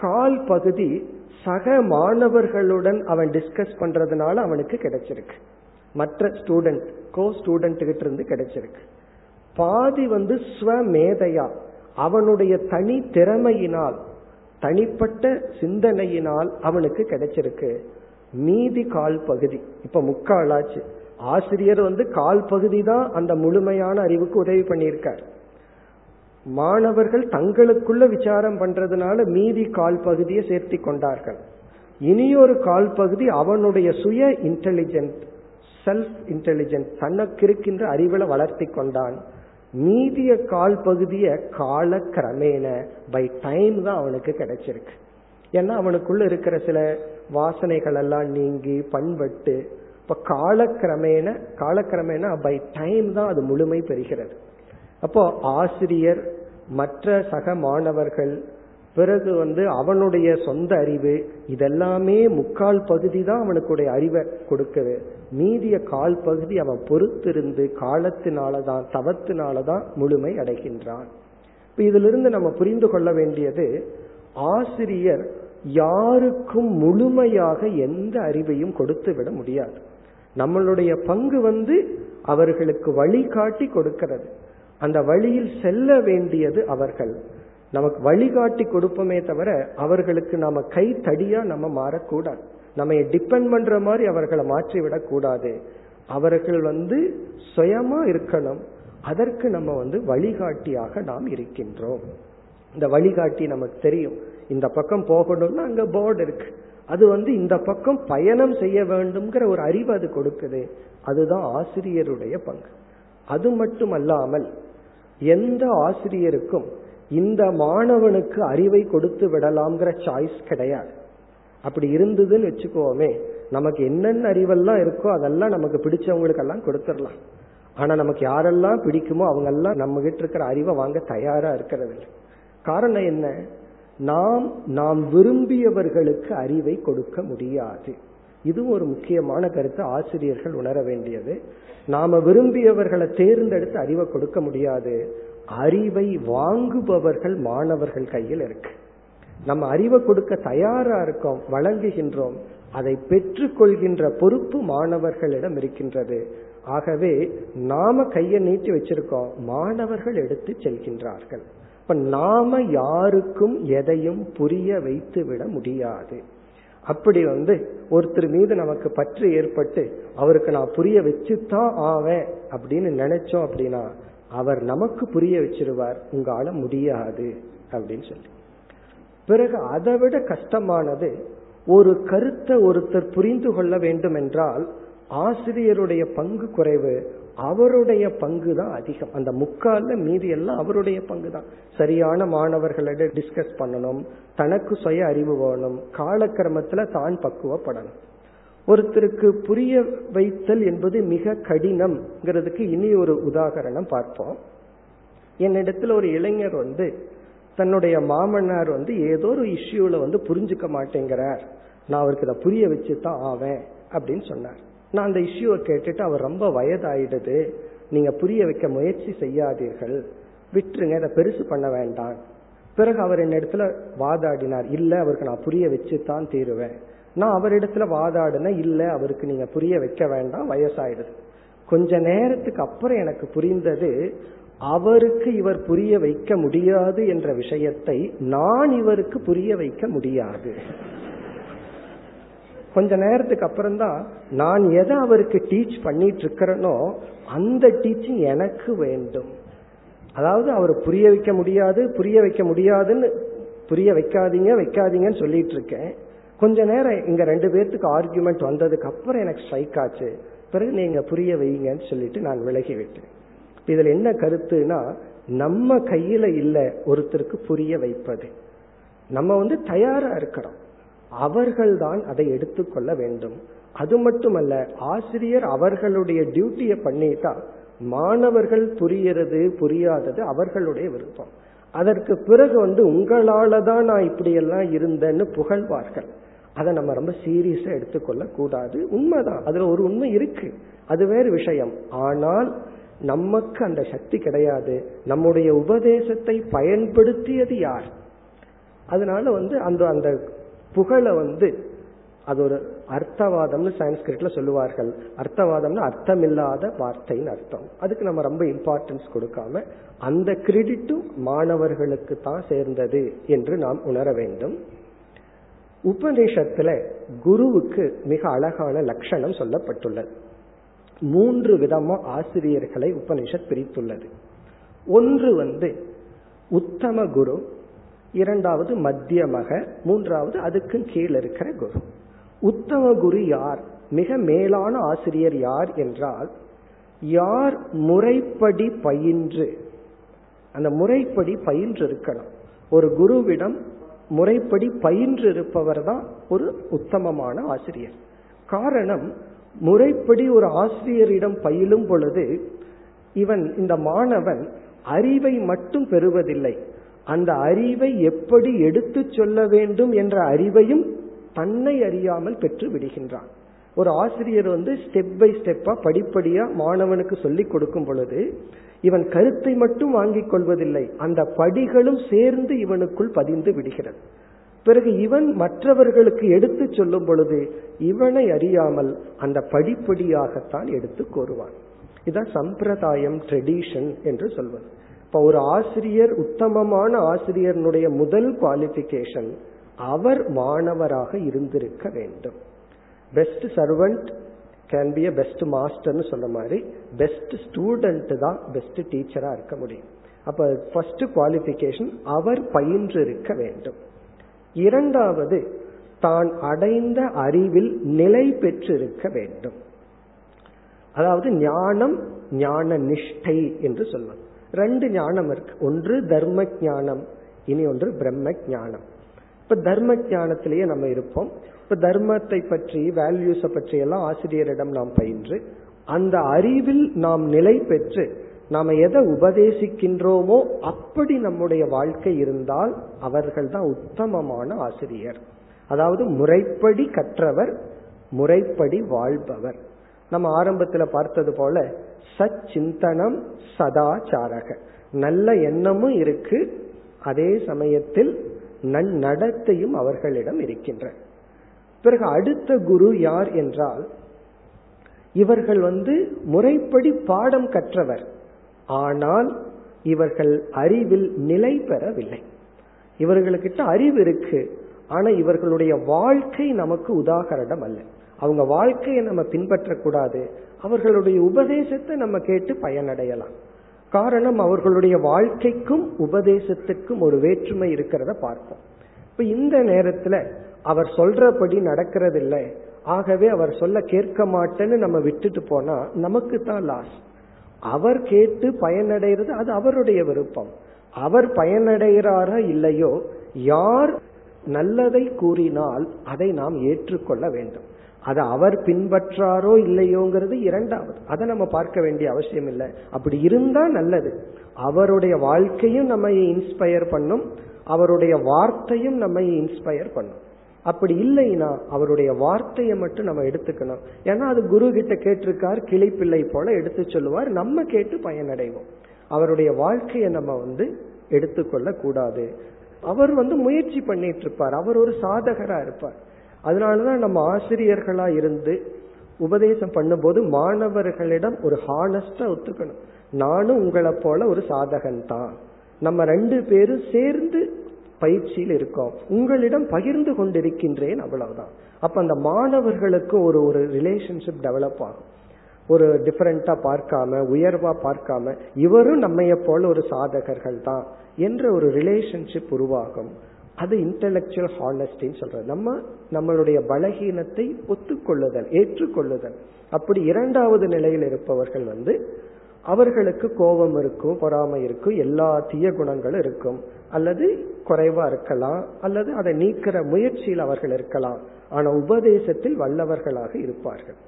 கால் பகுதி சக மாணவர்களுடன் அவன் டிஸ்கஸ் பண்றதுனால அவனுக்கு கிடைச்சிருக்கு. மற்ற ஸ்டூடெண்ட் கோ ஸ்டூடெண்ட் கிட்ட இருந்து கிடைச்சிருக்கு. பாதி வந்து ஸ்வமேதையா. அவனுடைய தனி திறமையினால் தனிப்பட்ட சிந்தனையினால் அவனுக்கு கிடைச்சிருக்கு. மீதி கால் பகுதி. இப்ப முக்காலாச்சு ஆசிரியர் வந்து கால் பகுதி தான் அந்த முழுமையான அறிவுக்கு உதவி பண்ணியிருக்கார். மாணவர்கள் தங்களுக்குள்ள விசாரம் பண்றதுனால மீதி கால் பகுதியை சேர்த்தி கொண்டார்கள். இனியொரு கால் பகுதி அவனுடைய சுய இன்டெலிஜென்ட் செல்ஃப் இன்டெலிஜென்ட் தனக்கு இருக்கின்ற அறிவுல வளர்த்தி கொண்டான். மீதிய கால் பகுதிய கால கிரமேன பை டைம் தான் அவனுக்கு கிடைச்சிருக்கு. ஏன்னா அவனுக்குள்ள இருக்கிற சில வாசனைகள் எல்லாம் நீங்கி பண்பட்டு இப்ப காலக்கிரமேன காலக்கிரமேன பை டைம் தான் அது முழுமை பெறுகிறது. அப்போ ஆசிரியர் மற்ற சக மாணவர்கள் பிறகு வந்து அவனுடைய சொந்த அறிவு இதெல்லாமே முக்கால் பகுதி தான் அவனுக்குடைய அறிவை கொடுக்குது மீதிய கால் பகுதி அவன் பொறுத்திருந்து காலத்தினாலதான் தவத்தினாலதான் முழுமை அடைகின்றான். இப்ப இதிலிருந்து நம்ம புரிந்து கொள்ள வேண்டியது ஆசிரியர் யாருக்கும் முழுமையாக எந்த அறிவையும் கொடுத்து விட முடியாது. நம்மளுடைய பங்கு வந்து அவர்களுக்கு வழிகாட்டி கொடுக்கிறது. அந்த வழியில் செல்ல வேண்டியது அவர்கள். நமக்கு வழிகாட்டி கொடுப்போமே தவிர அவர்களுக்கு நாம கை தடியா நம்ம மாறக்கூடாது. நம்ம டிபெண்ட் பண்ற மாதிரி அவர்களை மாற்றிவிடக் கூடாது அவர்கள் வந்து சுயமா இருக்கணும். அதற்கு நம்ம வந்து வழிகாட்டியாக நாம் இருக்கின்றோம். இந்த வழிகாட்டி நமக்கு தெரியும். இந்த பக்கம் போகணும்னா அங்க போர்டு இருக்கு. அது வந்து இந்த பக்கம் பயணம் செய்ய வேண்டும்ங்கிற ஒரு அறிவு அது கொடுக்குது. அதுதான் ஆசிரியருடைய பங்கு. அது மட்டும் அல்லாமல் எந்த ஆசிரியருக்கும் இந்த மாணவனுக்கு அறிவை கொடுத்து விடலாம்ங்கிற சாய்ஸ் கிடையாது. அப்படி இருந்ததுன்னு வச்சுக்கோமே நமக்கு என்னென்ன அறிவெல்லாம் இருக்கோ அதெல்லாம் நமக்கு பிடிச்சவங்களுக்கெல்லாம் கொடுத்துடலாம். ஆனா நமக்கு யாரெல்லாம் பிடிக்குமோ அவங்க எல்லாம் நம்ம கிட்ட இருக்கிற அறிவை வாங்க தயாரா இருக்கிறது இல்லை. காரணம் என்ன? நாம் நாம் விரும்பியவர்களுக்கு அறிவை கொடுக்க முடியாது. இது ஒரு முக்கியமான கருத்து. ஆசிரியர்கள் உணர வேண்டியது. நாம விரும்பியவர்களை தேர்ந்தெடுத்து அறிவை கொடுக்க முடியாது. அறிவை வாங்குபவர்கள் மாணவர்கள் கையில் இருக்கு. நம்ம அறிவை கொடுக்க தயாரா இருக்கோம் வழங்குகின்றோம் அதை பெற்றுக்கொள்கின்ற பொறுப்பு மாணவர்களிடம் இருக்கின்றது. ஆகவே நாம கையை நீட்டி வச்சிருக்கோம் மாணவர்கள் எடுத்து செல்கின்றார்கள். இப்ப நாம யாருக்கும் எதையும் புரிய வைத்து விட முடியாது. அப்படி வந்து ஒருத்தர் மீது நமக்கு பற்று ஏற்பட்டு அவருக்கு நான் புரிய வச்சுதான் ஆவேன் அப்படின்னு நினைச்சோம் அப்படின்னா அவர் நமக்கு புரிய வச்சிருவார் உங்களால முடியாது அப்படின்னு சொல்லி. பிறகு அதை விட கஷ்டமானது ஒரு கருத்தை ஒருத்தர் புரிந்து கொள்ள வேண்டும் என்றால் ஆசிரியருடைய பங்கு குறைவு அவருடைய பங்கு தான் அதிகம். அந்த முக்கால மீதி எல்லாம் அவருடைய பங்கு தான். சரியான மாணவர்களிடம் டிஸ்கஸ் பண்ணணும் தனக்கு சுய அறிவு வேணும் காலக்கிரமத்துல தான் பக்குவப்படணும். ஒருத்தருக்கு புரிய வைத்தல் என்பது மிக கடினம்ங்கிறதுக்கு இனி ஒரு உதாகரணம் பார்ப்போம். என்னிடத்துல ஒரு இளைஞர் வந்து தன்னுடைய மாமன்னார் வந்து ஏதோ ஒரு இஷ்யூல வந்து புரிஞ்சுக்க மாட்டேங்கிறார். நான் அவருக்கு இதை புரிய வச்சு தான் ஆவேன் அப்படின்னு சொன்னார். நான் அந்த இஷ்யூவை கேட்டுட்டு அவர் ரொம்ப வயதாயிடுது. நீங்க புரிய வைக்க முயற்சி செய்யாதீர்கள். விட்டுருங்க இதை பெருசு பண்ண வேண்டாம். பிறகு அவர் என்னிடத்துல வாதாடினார் இல்ல அவருக்கு நான் புரிய வச்சு தான் தீருவேன். நான் அவரிடத்துல வாதாடின இல்ல அவருக்கு நீங்க புரிய வைக்க வேண்டாம் வயசாயிடுது. கொஞ்ச நேரத்துக்கு அப்புறம் எனக்கு புரிந்தது அவருக்கு இவர் புரிய வைக்க முடியாது என்ற விஷயத்தை நான் இவருக்கு புரிய வைக்க முடியாது. கொஞ்ச நேரத்துக்கு அப்புறம் தான் நான் எதை அவருக்கு டீச் பண்ணிட்டு இருக்கிறேனோ அந்த டீச்சிங் எனக்கு வேண்டும். அதாவது அவர் புரிய வைக்க முடியாது புரிய வைக்க முடியாதுன்னு புரிய வைக்காதீங்க வைக்காதீங்கன்னு சொல்லிட்டு இருக்கேன் கொஞ்ச நேரம் இங்க ரெண்டு பேர்த்துக்கு ஆர்குமெண்ட் வந்ததுக்கு அப்புறம் எனக்கு ஸ்ட்ரைக் ஆச்சு. பிறகு நீங்க புரிய வைங்கன்னு சொல்லிட்டு நான் விலகி விட்டேன். இதுல என்ன கருத்துனா நம்ம கையில இல்ல ஒருத்தருக்கு புரிய வைப்பது. நம்ம வந்து தயாரா இருக்கிறோம். அவர்கள்தான் அதை எடுத்துக்கொள்ள வேண்டும். அது மட்டுமல்ல ஆசிரியர் அவர்களுடைய டியூட்டியை பண்ணிட்டா மாணவர்கள் புரியறது புரியாதது அவர்களுடைய விருப்பம். அதற்கு பிறகு வந்து உங்களால தான் நான் இப்படியெல்லாம் இருந்தேன்னு புகழ்வார்கள். அதை நம்ம ரொம்ப சீரியஸா எடுத்துக்கொள்ள கூடாது உண்மைதான். அதுல ஒரு உண்மை இருக்கு. அது வேறு விஷயம். ஆனால் நமக்கு அந்த சக்தி கிடையாது. நம்முடைய உபதேசத்தை பயன்படுத்தியது யார்? அதனால வந்து அந்த அந்த புகழை வந்து அது ஒரு அர்த்தவாதம்னு சயின்ஸ்கிரிட்ல சொல்லுவார்கள். அர்த்தவாதம்னு அர்த்தமில்லாத வார்த்தைன்னு அர்த்தம். அதுக்கு நம்ம ரொம்ப இம்பார்ட்டன்ஸ் கொடுக்காம அந்த கிரெடிட்டும் மாணவர்களுக்கு தான் சேர்ந்தது என்று நாம் உணர வேண்டும். உபநிஷத்துல குருவுக்கு மிக அழகான லட்சணம் சொல்லப்பட்டுள்ளது. மூன்று விதமா ஆசிரியர்களை உபனிஷத் பிரித்துள்ளது. ஒன்று வந்து உத்தம குரு இரண்டாவது மத்தியமக மூன்றாவது அதுக்கும் கீழ் இருக்கிற குரு. உத்தம குரு யார்? மிக மேலான ஆசிரியர் யார் என்றால் யார் முறைப்படி பயின்று அந்த முறைப்படி பயின்று இருக்கணும். ஒரு குருவிடம் முறைப்படி பயின்று இருப்பவர் தான் ஒரு உத்தமமான ஆசிரியர். காரணம் முறைப்படி ஒரு ஆசிரியரிடம் பயிலும் பொழுது இவன் இந்த மாணவன் அறிவை மட்டும் பெறுவதில்லை. அந்த அறிவை எப்படி எடுத்து சொல்ல வேண்டும் என்ற அறிவையும் தன்னை அறியாமல் பெற்று விடுகின்றான். ஒரு ஆசிரியர் வந்து ஸ்டெப் பை ஸ்டெப்பா படிப்படியா மாணவனுக்கு சொல்லிக் கொடுக்கும் பொழுது இவன் கருத்தை மட்டும் வாங்கிக் கொள்வதில்லை அந்த படிகளும் சேர்ந்து இவனுக்குள் பதிந்து விடுகிறது. பிறகு இவன் மற்றவர்களுக்கு எடுத்து சொல்லும் பொழுது இவனை அறியாமல் அந்த படிப்படியாகத்தான் எடுத்து கோருவான் இதான் சம்பிரதாயம் ட்ரெடிஷன் என்று சொல்வது. இப்ப ஒரு ஆசிரியர் உத்தமமான ஆசிரியர்னுடைய முதல் குவாலிபிகேஷன் அவர் மாணவராக இருந்திருக்க வேண்டும். Best servant can be a best மாஸ்டர்னு சொன்ன மாதிரி பெஸ்ட் ஸ்டூடெண்ட் தான் பெஸ்ட் டீச்சரா இருக்க முடியும். அப்ப ஃபர்ஸ்ட் குவாலிபிகேஷன் அவர் பயின்று இருக்க வேண்டும். இரண்டாவது தான் அடைந்த அறிவில் நிலை பெற்றிருக்க வேண்டும். அதாவது ஞானம் ஞான நிஷ்டை என்று சொல்வது. ரெண்டு ஞானம் இருக்கு. ஒன்று தர்ம ஞானம் இனி ஒன்று பிரம்ம ஞானம் இப்ப தர்ம ஞானத்திலேயே நம்ம இருப்போம். இப்ப தர்மத்தை பற்றி வேல்யூஸை பற்றி எல்லாம் ஆசிரியரிடம் நாம் பயின்று அந்த அறிவில் நாம் நிலை பெற்று நாம எதை உபதேசிக்கின்றோமோ அப்படி நம்முடைய வாழ்க்கை இருந்தால் அவர்கள் தான் உத்தமமான ஆசிரியர். அதாவது முறைப்படி கற்றவர் முறைப்படி வாழ்பவர். நம்ம ஆரம்பத்துல பார்த்தது போல சச்சிந்தனம் சதாச்சாரக. நல்ல எண்ணமும் இருக்கு. அதே சமயத்தில் நன்னடத்தையும் அவர்களிடம் இருக்கின்ற. பிறகு அடுத்த குரு யார் என்றால் இவர்கள் வந்து முறைப்படி பாடம் கற்றவர். ஆனால் இவர்கள் அறிவில் நிலை பெறவில்லை. இவர்களுக்கிட்ட அறிவு இருக்கு. ஆனா இவர்களுடைய வாழ்க்கை நமக்கு உதாகரணம் அல்ல. அவங்க வாழ்க்கையை நம்ம பின்பற்றக்கூடாது. அவர்களுடைய உபதேசத்தை நம்ம கேட்டு பயனடையலாம். காரணம் அவர்களுடைய வாழ்க்கைக்கும் உபதேசத்துக்கும் ஒரு வேற்றுமை இருக்கிறத பார்ப்போம். இப்ப இந்த நேரத்துல அவர் சொல்றபடி நடக்கிறதில்லை. ஆகவே அவர் சொல்ல கேட்க மாட்டேன்னு நம்ம விட்டுட்டு போனா நமக்கு தான் லாஸ் அவர் கேட்டு பயனடைகிறது அது அவருடைய விருப்பம். அவர் பயனடைகிறாரா இல்லையோ யார் நல்லதை கூறினால் அதை நாம் ஏற்றுக்கொள்ள வேண்டும். அதை அவர் பின்பற்றாரோ இல்லையோங்கிறது இரண்டாவது. அதை நம்ம பார்க்க வேண்டிய அவசியம் இல்லை. அப்படி இருந்தா நல்லது. அவருடைய வாழ்க்கையும் நம்ம இன்ஸ்பயர் பண்ணும். அவருடைய வார்த்தையும் நம்ம இன்ஸ்பயர் பண்ணும். அப்படி இல்லைன்னா அவருடைய வார்த்தையை மட்டும் நம்ம எடுத்துக்கணும். ஏன்னா அது குரு கிட்ட கேட்டிருக்கார் கிளிப்பிள்ளை போல எடுத்து சொல்லுவார். நம்ம கேட்டு பயனடைவோம். அவருடைய வாழ்க்கையை நம்ம வந்து எடுத்துக்கொள்ள கூடாது அவர் வந்து முயற்சி பண்ணிட்டு இருப்பார். அவர் ஒரு சாதகரா இருப்பார். அதனாலதான் நம்ம ஆசிரியர்களா இருந்து உபதேசம் பண்ணும்போது மாணவர்களிடம் ஒரு ஹானஸ்டா ஒத்துக்கணும். நானும் உங்களை போல ஒரு சாதகன் தான். நம்ம ரெண்டு பேரும் சேர்ந்து பயிற்சியில் இருக்கோம். உங்களிடம் பகிர்ந்து கொண்டிருக்கின்றேன் அவ்வளவுதான். அப்ப அந்த மாணவர்களுக்கு ஒரு ஒரு ரிலேஷன்ஷிப் டெவலப் ஆகும். ஒரு டிஃபரெண்டா பார்க்காம உயர்வா பார்க்காம இவரும் நம்மைய போல ஒரு சாதகர்கள் தான் என்ற ஒரு ரிலேஷன்ஷிப் உருவாகும். அது இன்டலெக்சுவல் ஹானஸ்டின்னு சொல்றது நம்ம நம்மளுடைய பலகீனத்தை ஒத்துக்கொள்ளுதல் ஏற்றுக்கொள்ளுதல். அப்படி இரண்டாவது நிலையில் இருப்பவர்கள் வந்து அவர்களுக்கு கோபம் இருக்கும் பொறாமை இருக்கும் எல்லா தீய குணங்களும் இருக்கும். அல்லது குறைவா இருக்கலாம் அல்லது அதை நீக்கிற முயற்சியில் அவர்கள் இருக்கலாம். ஆனா உபதேசத்தில் வல்லவர்களாக இருப்பார்கள்.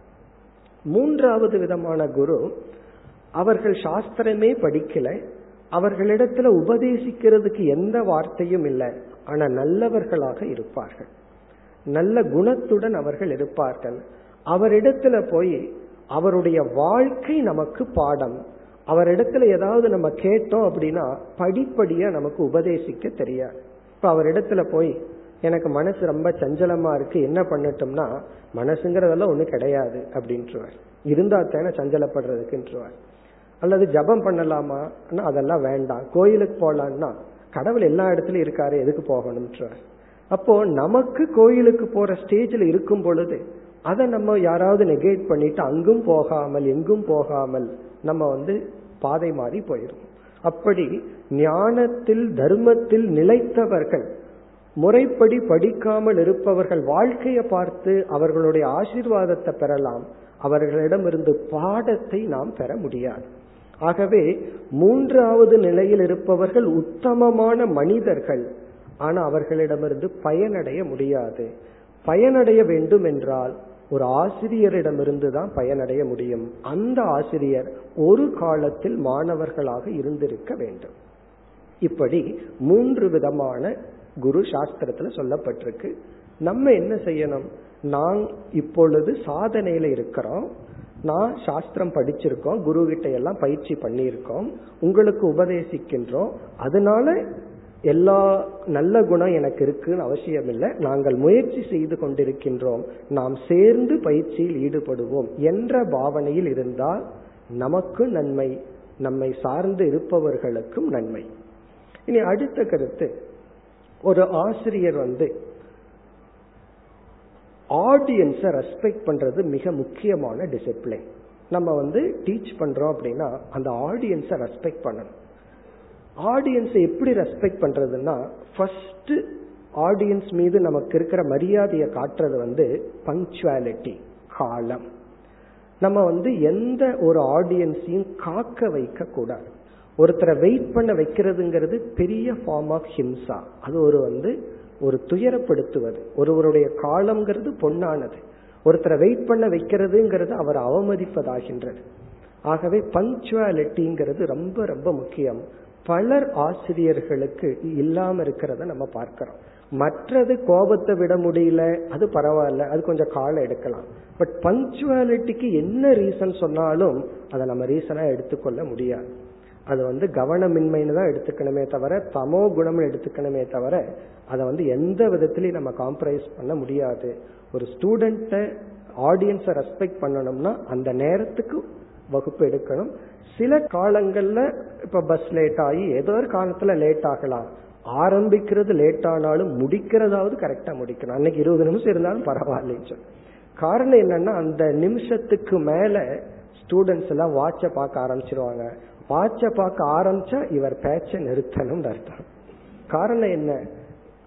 மூன்றாவது விதமான குரு அவர்கள் சாஸ்திரமே படிக்கல. அவர்களிடத்துல உபதேசிக்கிறதுக்கு எந்த வார்த்தையும் இல்லை. ஆனா நல்லவர்களாக இருப்பார்கள். நல்ல குணத்துடன் அவர்கள் இருப்பார்கள். அவரிடத்துல போய் அவருடைய வாழ்க்கை நமக்கு பாடம். அவரிடத்துல ஏதாவது நம்ம கேட்டோம் அப்படின்னா படிப்படியா நமக்கு உபதேசிக்க தெரியாது. இப்ப அவரிடத்துல போய் எனக்கு மனசு ரொம்ப சஞ்சலமா இருக்கு என்ன பண்ணட்டும்னா மனசுங்கிறதெல்லாம் ஒண்ணு கிடையாது அப்படின்றவர். இருந்தா தானே சஞ்சலப்படுறதுக்குன்றவர். அல்லது ஜபம் பண்ணலாமா? அதெல்லாம் வேண்டாம். கோயிலுக்கு போலான்னா கடவுள் எல்லா இடத்துலயும் இருக்காரு எதுக்கு போகணும்ன்றார். அப்போ நமக்கு கோயிலுக்கு போற ஸ்டேஜ்ல இருக்கும் பொழுது அதை நம்ம யாராவது நெகேட் பண்ணிட்டு அங்கும் போகாமல் எங்கும் போகாமல் நம்ம வந்து பாதை மாறி போயிடும் அப்படி ஞானத்தில் தர்மத்தில் நிலைத்தவர்கள் முறைப்படி படிக்காமல் இருப்பவர்கள் வாழ்க்கையை பார்த்து அவர்களுடைய ஆசீர்வாதத்தை பெறலாம் அவர்களிடமிருந்து பாடத்தை நாம் பெற முடியாது. ஆகவே மூன்றாவது நிலையில் இருப்பவர்கள் உத்தமமான மனிதர்கள். ஆனா அவர்களிடமிருந்து பயனடைய முடியாது. பயனடைய வேண்டும் என்றால் ஒரு ஆசிரியரிடமிருந்து தான் பயனடைய முடியும். அந்த ஆசிரியர் ஒரு காலத்தில் மாணவர்களாக இருந்திருக்க வேண்டும். இப்படி மூன்று விதமான குரு சாஸ்திரத்துல சொல்லப்பட்டிருக்கு. நம்ம என்ன செய்யணும்? நான் இப்பொழுது சாதனையில இருக்கிறோம். நான் சாஸ்திரம் படிச்சிருக்கோம் குரு கிட்ட எல்லாம் பயிற்சி பண்ணியிருக்கோம் உங்களுக்கு உபதேசிக்கின்றோம். அதனால எல்லா நல்ல குணம் எனக்கு இருக்குன்னு அவசியம் இல்லை நாங்கள் முயற்சி செய்து கொண்டிருக்கின்றோம். நாம் சேர்ந்து பயிற்சியில் ஈடுபடுவோம் என்ற பாவனையில் இருந்தால் நமக்கு நன்மை நம்மை சார்ந்து இருப்பவர்களுக்கும் நன்மை. இனி அடுத்த கருத்து. ஒரு ஆசிரியர் வந்து ஆடியன்ஸை ரெஸ்பெக்ட் பண்றது மிக முக்கியமான டிசிப்ளின் நம்ம வந்து டீச் பண்றோம் அப்படின்னா அந்த ஆடியன்ஸை ரெஸ்பெக்ட் பண்ணணும். ஆடியன்ஸை எப்படி ரெஸ்பெக்ட் பண்றதுன்னா ஃபர்ஸ்ட் ஆடியன்ஸ் மீது நமக்கு இருக்கிற மரியாதையை காட்டுறது வந்து பங்க்சுவாலிட்டி காலம். நம்ம வந்து எந்த ஒரு ஆடியன்ஸையும் காக்க வைக்க கூடாது ஒருத்தரை வெயிட் பண்ண வைக்கிறதுங்கிறது பெரிய ஃபார்ம் ஆஃப் ஹிம்சா. அது ஒரு வந்து ஒரு துயரப்படுத்துவது. ஒருவருடைய காலம்ங்கிறது பொன்னானது. ஒருத்தரை வெயிட் பண்ண வைக்கிறதுங்கிறது அவர் அவமதிப்பதாகின்றது. ஆகவே பங்க்சுவாலிட்டிங்கிறது ரொம்ப ரொம்ப முக்கியம். பலர் ஆசிரியர்களுக்கு இல்லாம இருக்கிறத நம்ம பார்க்கிறோம். மற்றது கோபத்தை விட முடியல அது பரவாயில்ல அது கொஞ்சம் காலம் எடுக்கலாம். பட் பங்க்சுவாலிட்டிக்கு என்ன ரீசன் சொன்னாலும் அதை நம்ம ரீசனா எடுத்துக்கொள்ள முடியாது. அது வந்து கவனமின்மைன்னு தான் எடுத்துக்கணுமே தவிர தமோ குணம்னு எடுத்துக்கணுமே தவிர அதை வந்து எந்த விதத்திலையும் நம்ம காம்ப்ரமைஸ் பண்ண முடியாது. ஒரு ஸ்டூடெண்ட்டை ஆடியன்ஸை ரெஸ்பெக்ட் பண்ணணும்னா அந்த நேரத்துக்கு வகுப்பு எடுக்கணும். சில காலங்கள்ல இப்ப பஸ் லேட் ஆகி ஏதோ ஒரு காலத்துல லேட் ஆகலாம். ஆரம்பிக்கிறது லேட் ஆனாலும் முடிக்கிறதாவது கரெக்டா முடிக்கணும். அன்னைக்கு இருபது நிமிஷம் இருந்தாலும் பரவாயில்லைன்னு சொல்லி. காரணம் என்னன்னா அந்த நிமிஷத்துக்கு மேல ஸ்டூடெண்ட்ஸ் எல்லாம் வாட்சை பார்க்க ஆரம்பிச்சிருவாங்க. வாட்சை பார்க்க ஆரம்பிச்சா இவர் பேச்சை நிறுத்தணும் அர்த்தம். காரணம் என்ன?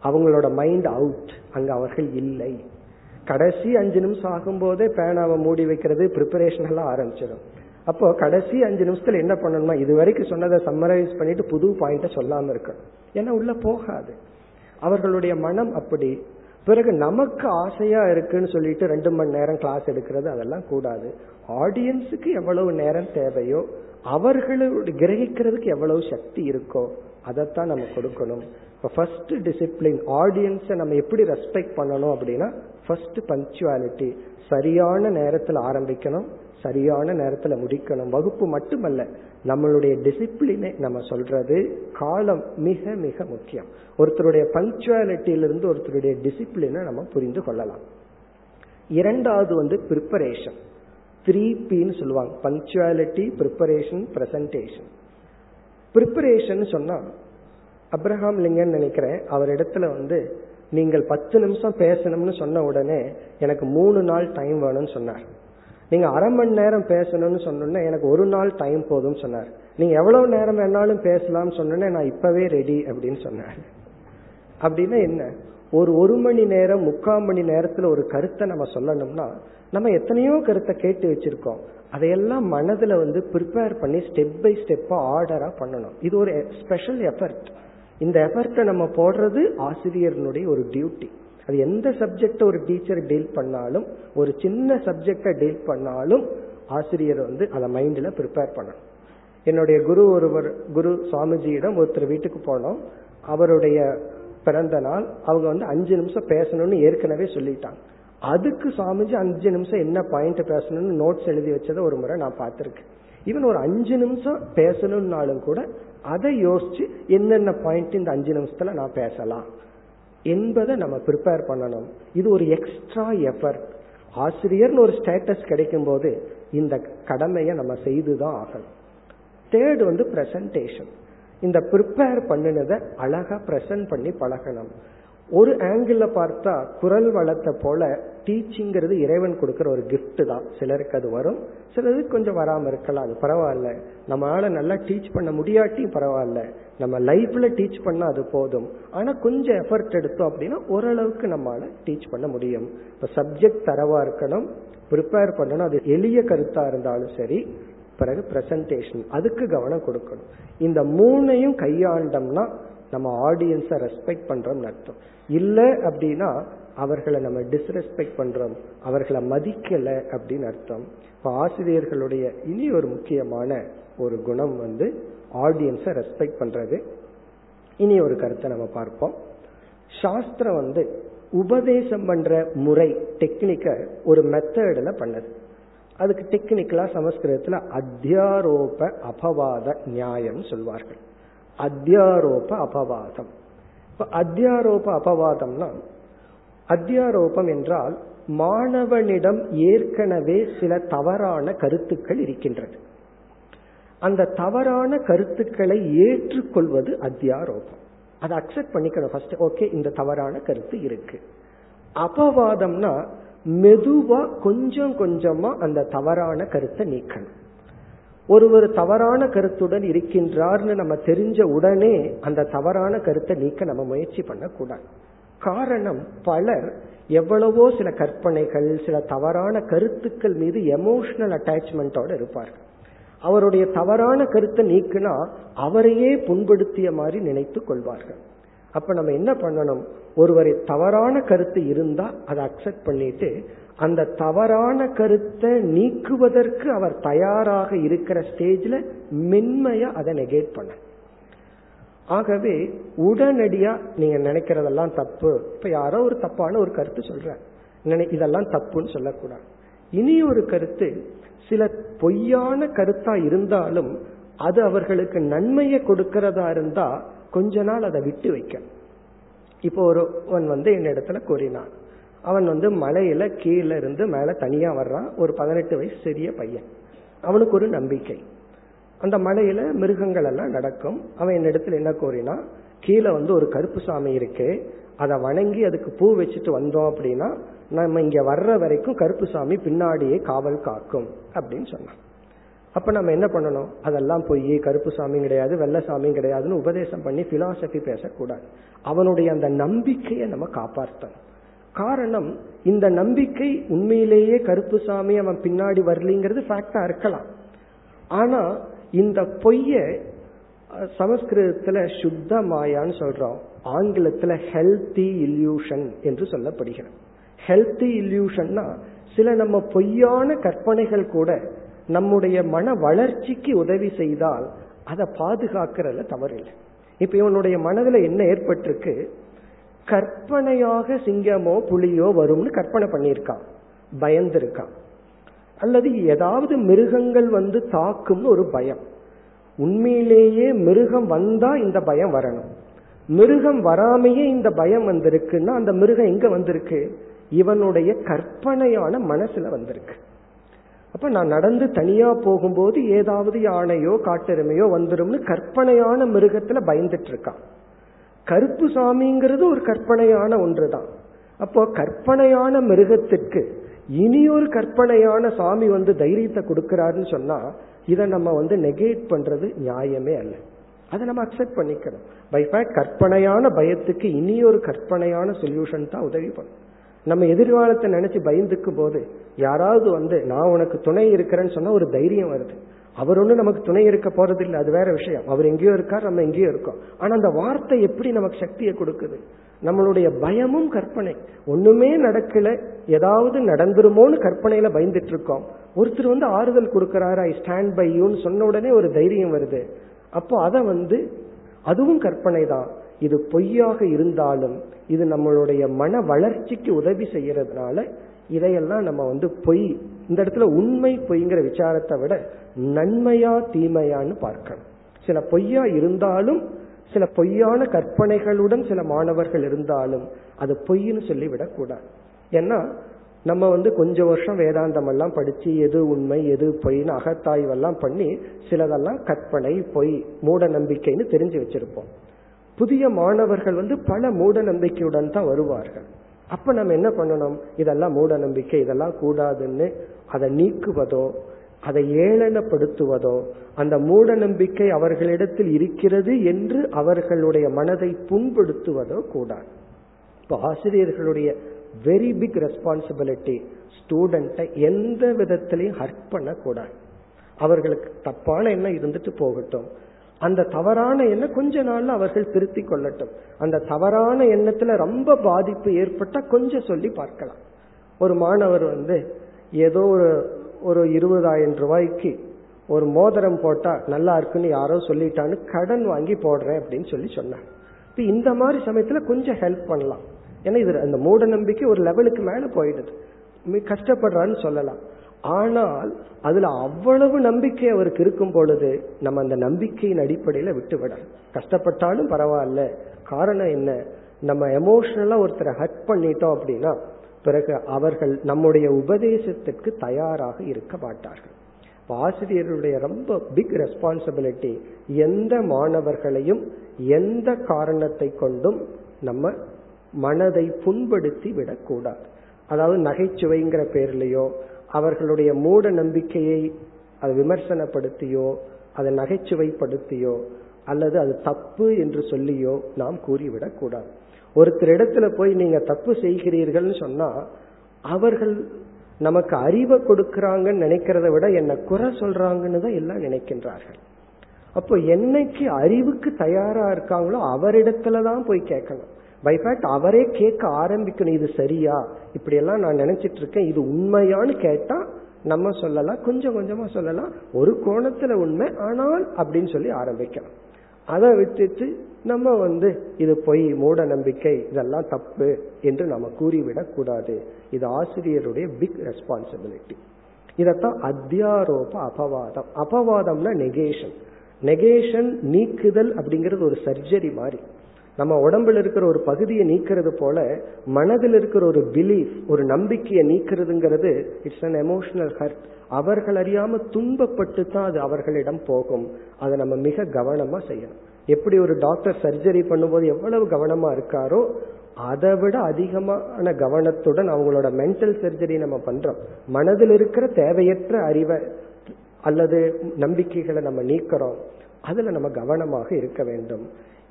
அவங்களோட மைண்ட் அவுட் அங்க அவர்கள் இல்லை. கடைசி அஞ்சு நிமிஷம் ஆகும்போதே பேனாவை மூடி வைக்கிறது ப்ரிப்பரேஷன் எல்லாம் ஆரம்பிச்சிடும். அப்போ கடைசி அஞ்சு நிமிஷத்துல என்ன பண்ணணுமா? இது வரைக்கும் சொன்னதை சம்மரைஸ் பண்ணிட்டு புது பாயிண்ட சொல்லாம இருக்கணும். ஏன்னா உள்ள போகாது. அவர்களுடைய மனம் அப்படி பிறகு நமக்கு ஆசையா இருக்குன்னு சொல்லிட்டு ரெண்டு மணி நேரம் கிளாஸ் எடுக்கிறது அதெல்லாம் கூடாது. ஆடியன்ஸுக்கு எவ்வளவு நேரம் தேவையோ அவர்களோட கிரகிக்கிறதுக்கு எவ்வளவு சக்தி இருக்கோ அதைத்தான் நம்ம கொடுக்கணும். இப்போ ஃபர்ஸ்ட் டிசிப்ளின் ஆடியன்ஸை நம்ம எப்படி ரெஸ்பெக்ட் பண்ணணும் அப்படின்னா ஃபர்ஸ்ட் பங்க்சுவாலிட்டி சரியான நேரத்தில் ஆரம்பிக்கணும் சரியான நேரத்தில் முடிக்கணும். வகுப்பு மட்டுமல்ல நம்மளுடைய டிசிப்ளினை நம்ம சொல்றது காலம் மிக மிக முக்கியம். ஒருத்தருடைய பங்க்சுவாலிட்டியிலிருந்து ஒருத்தருடைய டிசிப்ளினை நம்ம புரிந்து கொள்ளலாம். இரண்டாவது வந்து ப்ரிப்பரேஷன் த்ரீ பின்னு சொல்லுவாங்க. பங்க்சுவாலிட்டி ப்ரிப்பரேஷன் பிரசன்டேஷன் ப்ரிப்பரேஷன் சொன்னா அப்ரஹாம் லிங்கன் நினைக்கிறேன் அவர் இடத்துல வந்து நீங்கள் பத்து நிமிஷம் பேசணும்னு சொன்ன உடனே எனக்கு மூணு நாள் டைம் வேணும்னு சொன்னார். நீங்க அரை மணி நேரம் பேசணும்னு சொன்னோன்னே எனக்கு ஒரு நாள் டைம் போதும்னு சொன்னார். நீங்க எவ்வளவு நேரம் வேணாலும் பேசலாம்னு சொன்னோன்னே நான் இப்பவே ரெடி அப்படின்னு சொன்னார். அப்படின்னா என்ன? ஒரு ஒரு மணி நேரம் முக்கால் மணி நேரத்துல ஒரு கருத்தை நம்ம சொல்லணும்னா நம்ம எத்தனையோ கருத்தை கேட்டு வச்சிருக்கோம். அதையெல்லாம் மனதுல வந்து ப்ரிப்பேர் பண்ணி ஸ்டெப் பை ஸ்டெப்பா ஆர்டரா பண்ணணும். இது ஒரு ஸ்பெஷல் எஃபர்ட் இந்த எஃபர்ட்டை நம்ம போடுறது ஆசிரியர்னுடைய ஒரு டியூட்டி அது எந்த சப்ஜெக்ட ஒரு டீச்சர் டீல் பண்ணாலும் ஒரு சின்ன சப்ஜெக்ட டீல் பண்ணாலும் ஆசிரியர் வந்து அதை மைண்ட்ல ப்ரிப்பேர் பண்ணணும். என்னுடைய குரு ஒருவர் குரு சுவாமிஜியிடம் ஒருத்தர் வீட்டுக்கு போனோம். அவருடைய பிறந்த நாள் அவங்க வந்து அஞ்சு நிமிஷம் பேசணும்னு ஏற்கனவே சொல்லிட்டாங்க. அதுக்கு சுவாமிஜி அஞ்சு நிமிஷம் என்ன பாயிண்ட் பேசணும்னு நோட்ஸ் எழுதி வச்சதை ஒரு முறை நான் பார்த்திருக்கேன். ஈவன் ஒரு அஞ்சு நிமிஷம் பேசணும்னாலும் கூட அதை யோசிச்சு என்னென்ன பாயிண்ட் இந்த அஞ்சு நிமிஷத்துல நான் பேசலாம். என்பதை நம்ம ப்ரிப்பேர் பண்ணணும். இது ஒரு எக்ஸ்ட்ரா எஃபர்ட் ஆசிரியர்னு ஒரு ஸ்டேட்டஸ் கிடைக்கும் போது இந்த கடமையை நம்ம செய்துதான் ஆகணும். தேர்ட் வந்து பிரசன்டேஷன் இந்த ப்ரிப்பேர் பண்ணினதை அழகா பிரசன்ட் பண்ணி பழகணும். ஒரு ஆங்கிள் பார்த்தா குரல் வளத்தை போல டீச்சிங்கிறது இறைவன் கொடுக்கிற ஒரு கிஃப்ட் தான். சிலருக்கு அது வரும் சிலருக்கு கொஞ்சம் வராம இருக்கலாம். அது பரவாயில்ல. நம்மளால நல்லா டீச் பண்ண முடியாட்டியும் பரவாயில்ல. நம்ம லைஃப்ல டீச் பண்ணா அது போதும். ஆனா கொஞ்சம் எஃபர்ட் எடுத்தோம் அப்படின்னா ஓரளவுக்கு நம்மளால டீச் பண்ண முடியும். இப்ப சப்ஜெக்ட் தரவா இருக்கணும் ப்ரிப்பேர் பண்ணணும். அது எளிய கருத்தா இருந்தாலும் சரி பிறகு பிரசன்டேஷன் அதுக்கு கவனம் கொடுக்கணும். இந்த மூணையும் கையாண்டோம்னா நம்ம ஆடியன்ஸை ரெஸ்பெக்ட் பண்றோம்னு அர்த்தம். இல்லை அப்படின்னா அவர்களை நம்ம டிஸ்ரெஸ்பெக்ட் பண்றோம் அவர்களை மதிக்கல அப்படின்னு அர்த்தம். இப்ப ஆசிரியர்களுடைய இனி ஒரு முக்கியமான ஒரு குணம் வந்து ஆடியன்ஸை ரெஸ்பெக்ட் பண்றது. இனி ஒரு கருத்தை நம்ம பார்ப்போம். சாஸ்திரம் வந்து உபதேசம் பண்ற முறை டெக்னிக்க ஒரு மெத்தடில் பண்ணது. அதுக்கு டெக்னிக்கலா சமஸ்கிருதத்துல அத்தியாரோப அபவாத நியாயம் சொல்வார்கள். அத்தியாரோப அபவாதம். அத்தியாரோப அபவாதம்னா அத்தியாரோபம் என்றால் மாணவனிடம் ஏற்கனவே சில தவறான கருத்துக்கள் இருக்கின்றது. அந்த தவறான கருத்துக்களை ஏற்றுக்கொள்வது அத்தியாரோபம். அதை அக்செப்ட் பண்ணிக்கணும் ஃபர்ஸ்ட் ஓகே இந்த தவறான கருத்து இருக்கு. அபவாதம்னா மெதுவா கொஞ்சம் கொஞ்சமா அந்த தவறான கருத்தை நீக்கணும். ஒருவர் தவறான கருத்துடன் இருக்கின்றார்னு நம்ம தெரிஞ்ச உடனே அந்த தவறான கருத்தை நீக்க நம்ம முயற்சி பண்ணக்கூடாது. காரணம் பலர் எவ்வளவோ சில கற்பனைகள் சில தவறான கருத்துக்கள் மீது எமோஷனல் அட்டாச்மெண்டோட இருப்பார்கள். அவருடைய தவறான கருத்தை நீக்கினா அவரையே புண்படுத்திய மாதிரி நினைத்து கொள்வார்கள். அப்ப நம்ம என்ன பண்ணணும்? ஒருவரை தவறான கருத்து இருந்தா அதை அக்செப்ட் பண்ணிட்டு அந்த தவறான கருத்தை நீக்குவதற்கு அவர் தயாராக இருக்கிற ஸ்டேஜ்ல மென்மையா அதை நெகேட் பண்ண. ஆகவே உடனடியா நீங்க நினைக்கிறதெல்லாம் தப்பு. இப்ப யாரோ ஒரு தப்பான ஒரு கருத்து சொல்ற நினை இதெல்லாம் தப்புன்னு சொல்லக்கூடாது. இனி ஒரு கருத்து சில பொய்யான கருத்தா இருந்தாலும் அது அவர்களுக்கு நன்மையை கொடுக்கிறதா இருந்தா கொஞ்ச நாள் அதை விட்டு வைக்க. இப்போ ஒருவன் வந்து என்னிடத்துல கூறினான். அவன் வந்து மலையில கீழே இருந்து மேல தனியா வர்றான். ஒரு பதினெட்டு வயசு சிறிய பையன். அவனுக்கு ஒரு நம்பிக்கை. அந்த மலையில மிருகங்கள் எல்லாம் நடக்கும். அவன் என்னிடத்துல என்ன கோரினா கீழே வந்து ஒரு கருப்பு சாமி இருக்கு. அதை வணங்கி அதுக்கு பூ வச்சுட்டு வந்தோம் அப்படின்னா நம்ம இங்க வர்ற வரைக்கும் கருப்பு சாமி பின்னாடியே காவல் காக்கும் அப்படின்னு சொன்னான். அப்ப நம்ம என்ன பண்ணணும்? அதெல்லாம் பொய் கருப்பு சாமி கிடையாது வெள்ள சாமி கிடையாதுன்னு உபதேசம் பண்ணி பிலாசபி பேசக்கூடாது. அவனுடைய அந்த நம்பிக்கையை நம்ம காப்பாற்றணும். காரணம் இந்த நம்பிக்கை உண்மையிலேயே கருப்பு சாமி அவன் பின்னாடி வரலிங்கிறது ஃபேக்டா இருக்கலாம். ஆனா இந்த பொய்ய சமஸ்கிருதத்துல சுத்த மாயான்னு சொல்றோம். ஆங்கிலத்துல ஹெல்தி இல்யூஷன் என்று சொல்லப்படுகிறது. ஹெல்தி இல்யூஷன்னா சில நம்ம பொய்யான கற்பனைகள் கூட நம்முடைய மன வளர்ச்சிக்கு உதவி செய்தால் அதை பாதுகாக்கிறதுல தவறில்லை. இப்ப இவனுடைய மனதுல என்ன ஏற்பட்டிருக்கு? கற்பனையாக சிங்கமோ புலியோ வரும்னு கற்பனை பண்ணியிருக்கான். பயந்திருக்கான். அல்லது ஏதாவது மிருகங்கள் வந்து தாக்கும்னு ஒரு பயம். உண்மையிலேயே மிருகம் வந்தா இந்த பயம் வரணும். மிருகம் வராமையே இந்த பயம் வந்திருக்குன்னா அந்த மிருகம் எங்க வந்திருக்கு? இவனுடைய கற்பனையான மனசுல வந்திருக்கு. அப்ப நான் நடந்து தனியா போகும்போது ஏதாவது யானையோ காட்டெருமையோ வந்துடும்னு கற்பனையான மிருகத்துல பயந்துட்டு இருக்கான். கருப்பு சாமிங்கிறது ஒரு கற்பனையான ஒன்றுதான். அப்போ கற்பனையான மிருகத்திற்கு இனி ஒரு கற்பனையான சாமி வந்து தைரியத்தை கொடுக்கிறாருன்னு சொன்னா இதை நம்ம வந்து நெகேட் பண்றது நியாயமே அல்ல. அதை நம்ம அக்செப்ட் பண்ணிக்கணும். பை ஃபேக்ட் கற்பனையான பயத்துக்கு இனி ஒரு கற்பனையான சொல்யூஷன் தான் உதவி பண்ணும். நம்ம எதிர்காலத்தை நினைச்சு பயந்துக்கும் போது யாராவது வந்து நான் உனக்கு துணை இருக்கிறேன்னு சொன்னா ஒரு தைரியம் வருது. அவர் ஒன்றும் நமக்கு துணை இருக்க போறது இல்லை அது வேற விஷயம். அவர் எங்கேயோ இருக்கார் நம்ம எங்கேயோ இருக்கோம். ஆனா அந்த வார்த்தை எப்படி நமக்கு சக்தியை கொடுக்குது? நம்மளுடைய பயமும் கற்பனை. ஒண்ணுமே நடக்கல. ஏதாவது நடந்துருமோன்னு கற்பனையில பயந்துட்டு இருக்கோம் ஒருத்தர் வந்து ஆறுதல் கொடுக்கிறாரு ஐ ஸ்டாண்ட் பை யூன்னு சொன்ன உடனே ஒரு தைரியம் வருது. அப்போ அதை வந்து அதுவும் கற்பனை தான். இது பொய்யாக இருந்தாலும் இது நம்மளுடைய மன வளர்ச்சிக்கு உதவி செய்யறதுனால இதையெல்லாம் நம்ம வந்து பொய் இந்த இடத்துல உண்மை பொய்ங்கிற விசாரத்தை விட நன்மையா தீமையான்னு பார்க்கணும். சில பொய்யா இருந்தாலும் சில பொய்யான கற்பனைகளுடன் சில மாணவர்கள் இருந்தாலும் அது பொய்ன்னு சொல்லி விடக்கூடாது ஏன்னா நம்ம வந்து கொஞ்சம் வருஷம் வேதாந்தம் எல்லாம் படிச்சு எது உண்மை எது பொய்ன்னு அகத்தாய்வெல்லாம் பண்ணி சிலதெல்லாம் கற்பனை பொய் மூட நம்பிக்கைன்னு தெரிஞ்சு வச்சிருப்போம். புதிய மாணவர்கள் வந்து பல மூட நம்பிக்கையுடன் தான் வருவார்கள். அப்ப நம்ம என்ன பண்ணணும்? இதெல்லாம் மூட நம்பிக்கை இதெல்லாம் கூடாதுன்னு அதை நீக்குவதோ அதை ஏளனப்படுத்துவதோ அந்த மூட நம்பிக்கை அவர்களிடத்தில் இருக்கிறது என்று அவர்களுடைய மனதை புண்படுத்துவதோ கூடாது. இப்போ ஆசிரியர்களுடைய வெரி பிக் ரெஸ்பான்சிபிலிட்டி ஸ்டூடெண்ட்டை எந்த விதத்திலையும் ஹர்ட் பண்ணக்கூடாது. அவர்களுக்கு தப்பான எண்ணம் இருந்துட்டு போகட்டும். அந்த தவறான எண்ணம் கொஞ்ச நாள்ல அவர்கள் திருத்தி கொள்ளட்டும். அந்த தவறான எண்ணத்துல ரொம்ப பாதிப்பு ஏற்பட்டா கொஞ்சம் சொல்லி பார்க்கலாம். ஒரு மாணவர் வந்து ஏதோ ஒரு ஒரு இருபதாயிரம் ரூபாய்க்கு ஒரு மோதிரம் போட்டா நல்லா இருக்குன்னு யாரோ சொல்லிட்டான்னு கடன் வாங்கி போடுறேன் அப்படின்னு சொல்லி சொன்னாங்க இப்போ இந்த மாதிரி சமயத்துல கொஞ்சம் ஹெல்ப் பண்ணலாம். ஏன்னா இது அந்த மூட நம்பிக்கை ஒரு லெவலுக்கு மேல போயிடுது. கஷ்டப்படுறான்னு சொல்லலாம். ஆனால் அதுல அவ்வளவு நம்பிக்கை அவருக்கு இருக்கும் பொழுது நம்ம அந்த நம்பிக்கையின் அடிப்படையில விட்டு கஷ்டப்பட்டாலும் பரவாயில்ல. காரணம் என்ன? நம்ம எமோஷனலா ஒருத்தரை ஹட் பண்ணிட்டோம் அப்படின்னா பிறகு அவர்கள் நம்முடைய உபதேசத்திற்கு தயாராக இருக்க மாட்டார்கள். ஆசிரியருடைய ரொம்ப பிக் ரெஸ்பான்சிபிலிட்டி எந்த மாணவர்களையும் எந்த காரணத்தை கொண்டும் நம்ம மனதை புண்படுத்தி விடக்கூடாது. அதாவது நகைச்சுவைங்கிற பேர்லயோ அவர்களுடைய மூட நம்பிக்கையை அதை விமர்சனப்படுத்தியோ அதை நகைச்சுவைப்படுத்தியோ அல்லது அது தப்பு என்று சொல்லியோ நாம் கூறிவிடக் கூடாது. ஒருத்தர் இடத்துல போய் நீங்க தப்பு செய்கிறீர்கள்னு சொன்னா அவர்கள் நமக்கு அறிவை கொடுக்கறாங்கன்னு நினைக்கிறத விட என்ன குறை சொல்றாங்கன்னு தான் எல்லாம் நினைக்கின்றார்கள். அப்போ என்னைக்கு அறிவுக்கு தயாரா இருக்காங்களோ அவரிடத்துல தான் போய் கேட்கணும். பைஃபேக்ட் அவரே கேட்க ஆரம்பிக்கணும் இது சரியா? இப்படி எல்லாம் நான் நினைச்சிட்டு இருக்கேன். இது உண்மையான்னு கேட்டா நம்ம சொல்லலாம் கொஞ்சம் கொஞ்சமா சொல்லலாம். ஒரு கோணத்துல உண்மை ஆனால் அப்படின்னு சொல்லி ஆரம்பிக்கலாம். அதை விட்டுட்டு நம்ம வந்து இது பொய் மூட நம்பிக்கை இதெல்லாம் தப்பு என்று நம்ம கூறிவிடக் கூடாது. இது ஆசிரியருடைய பிக் ரெஸ்பான்சிபிலிட்டி இதத்தான் அத்தியாரோப அபவாதம். அபவாதம்னா நெகேஷன் நெகேஷன் நீக்குதல் அப்படிங்கிறது ஒரு சர்ஜரி மாதிரி. நம்ம உடம்புல இருக்கிற ஒரு பகுதியை நீக்கிறது போல மனதில் இருக்கிற ஒரு பிலீஃப் ஒரு நம்பிக்கையை நீக்கிறதுங்கிறது இட்ஸ் அன் எமோஷனல் ஹர்ட் அவர்கள் அறியாம துன்பப்பட்டு தான் அது அவர்களிடம் போகும். அதை நம்ம மிக கவனமா செய்யணும். எப்படி ஒரு டாக்டர் சர்ஜரி பண்ணும்போது எவ்வளவு கவனமா இருக்காரோ அதை விட அதிகமான கவனத்துடன் அவங்களோட மென்டல் சர்ஜரி நம்ம பண்றோம். மனதில் இருக்கிற தேவையற்ற அறிவை அல்லது நம்பிக்கைகளை நம்ம நீக்கிறோம். அதுல நம்ம கவனமாக இருக்க வேண்டும்.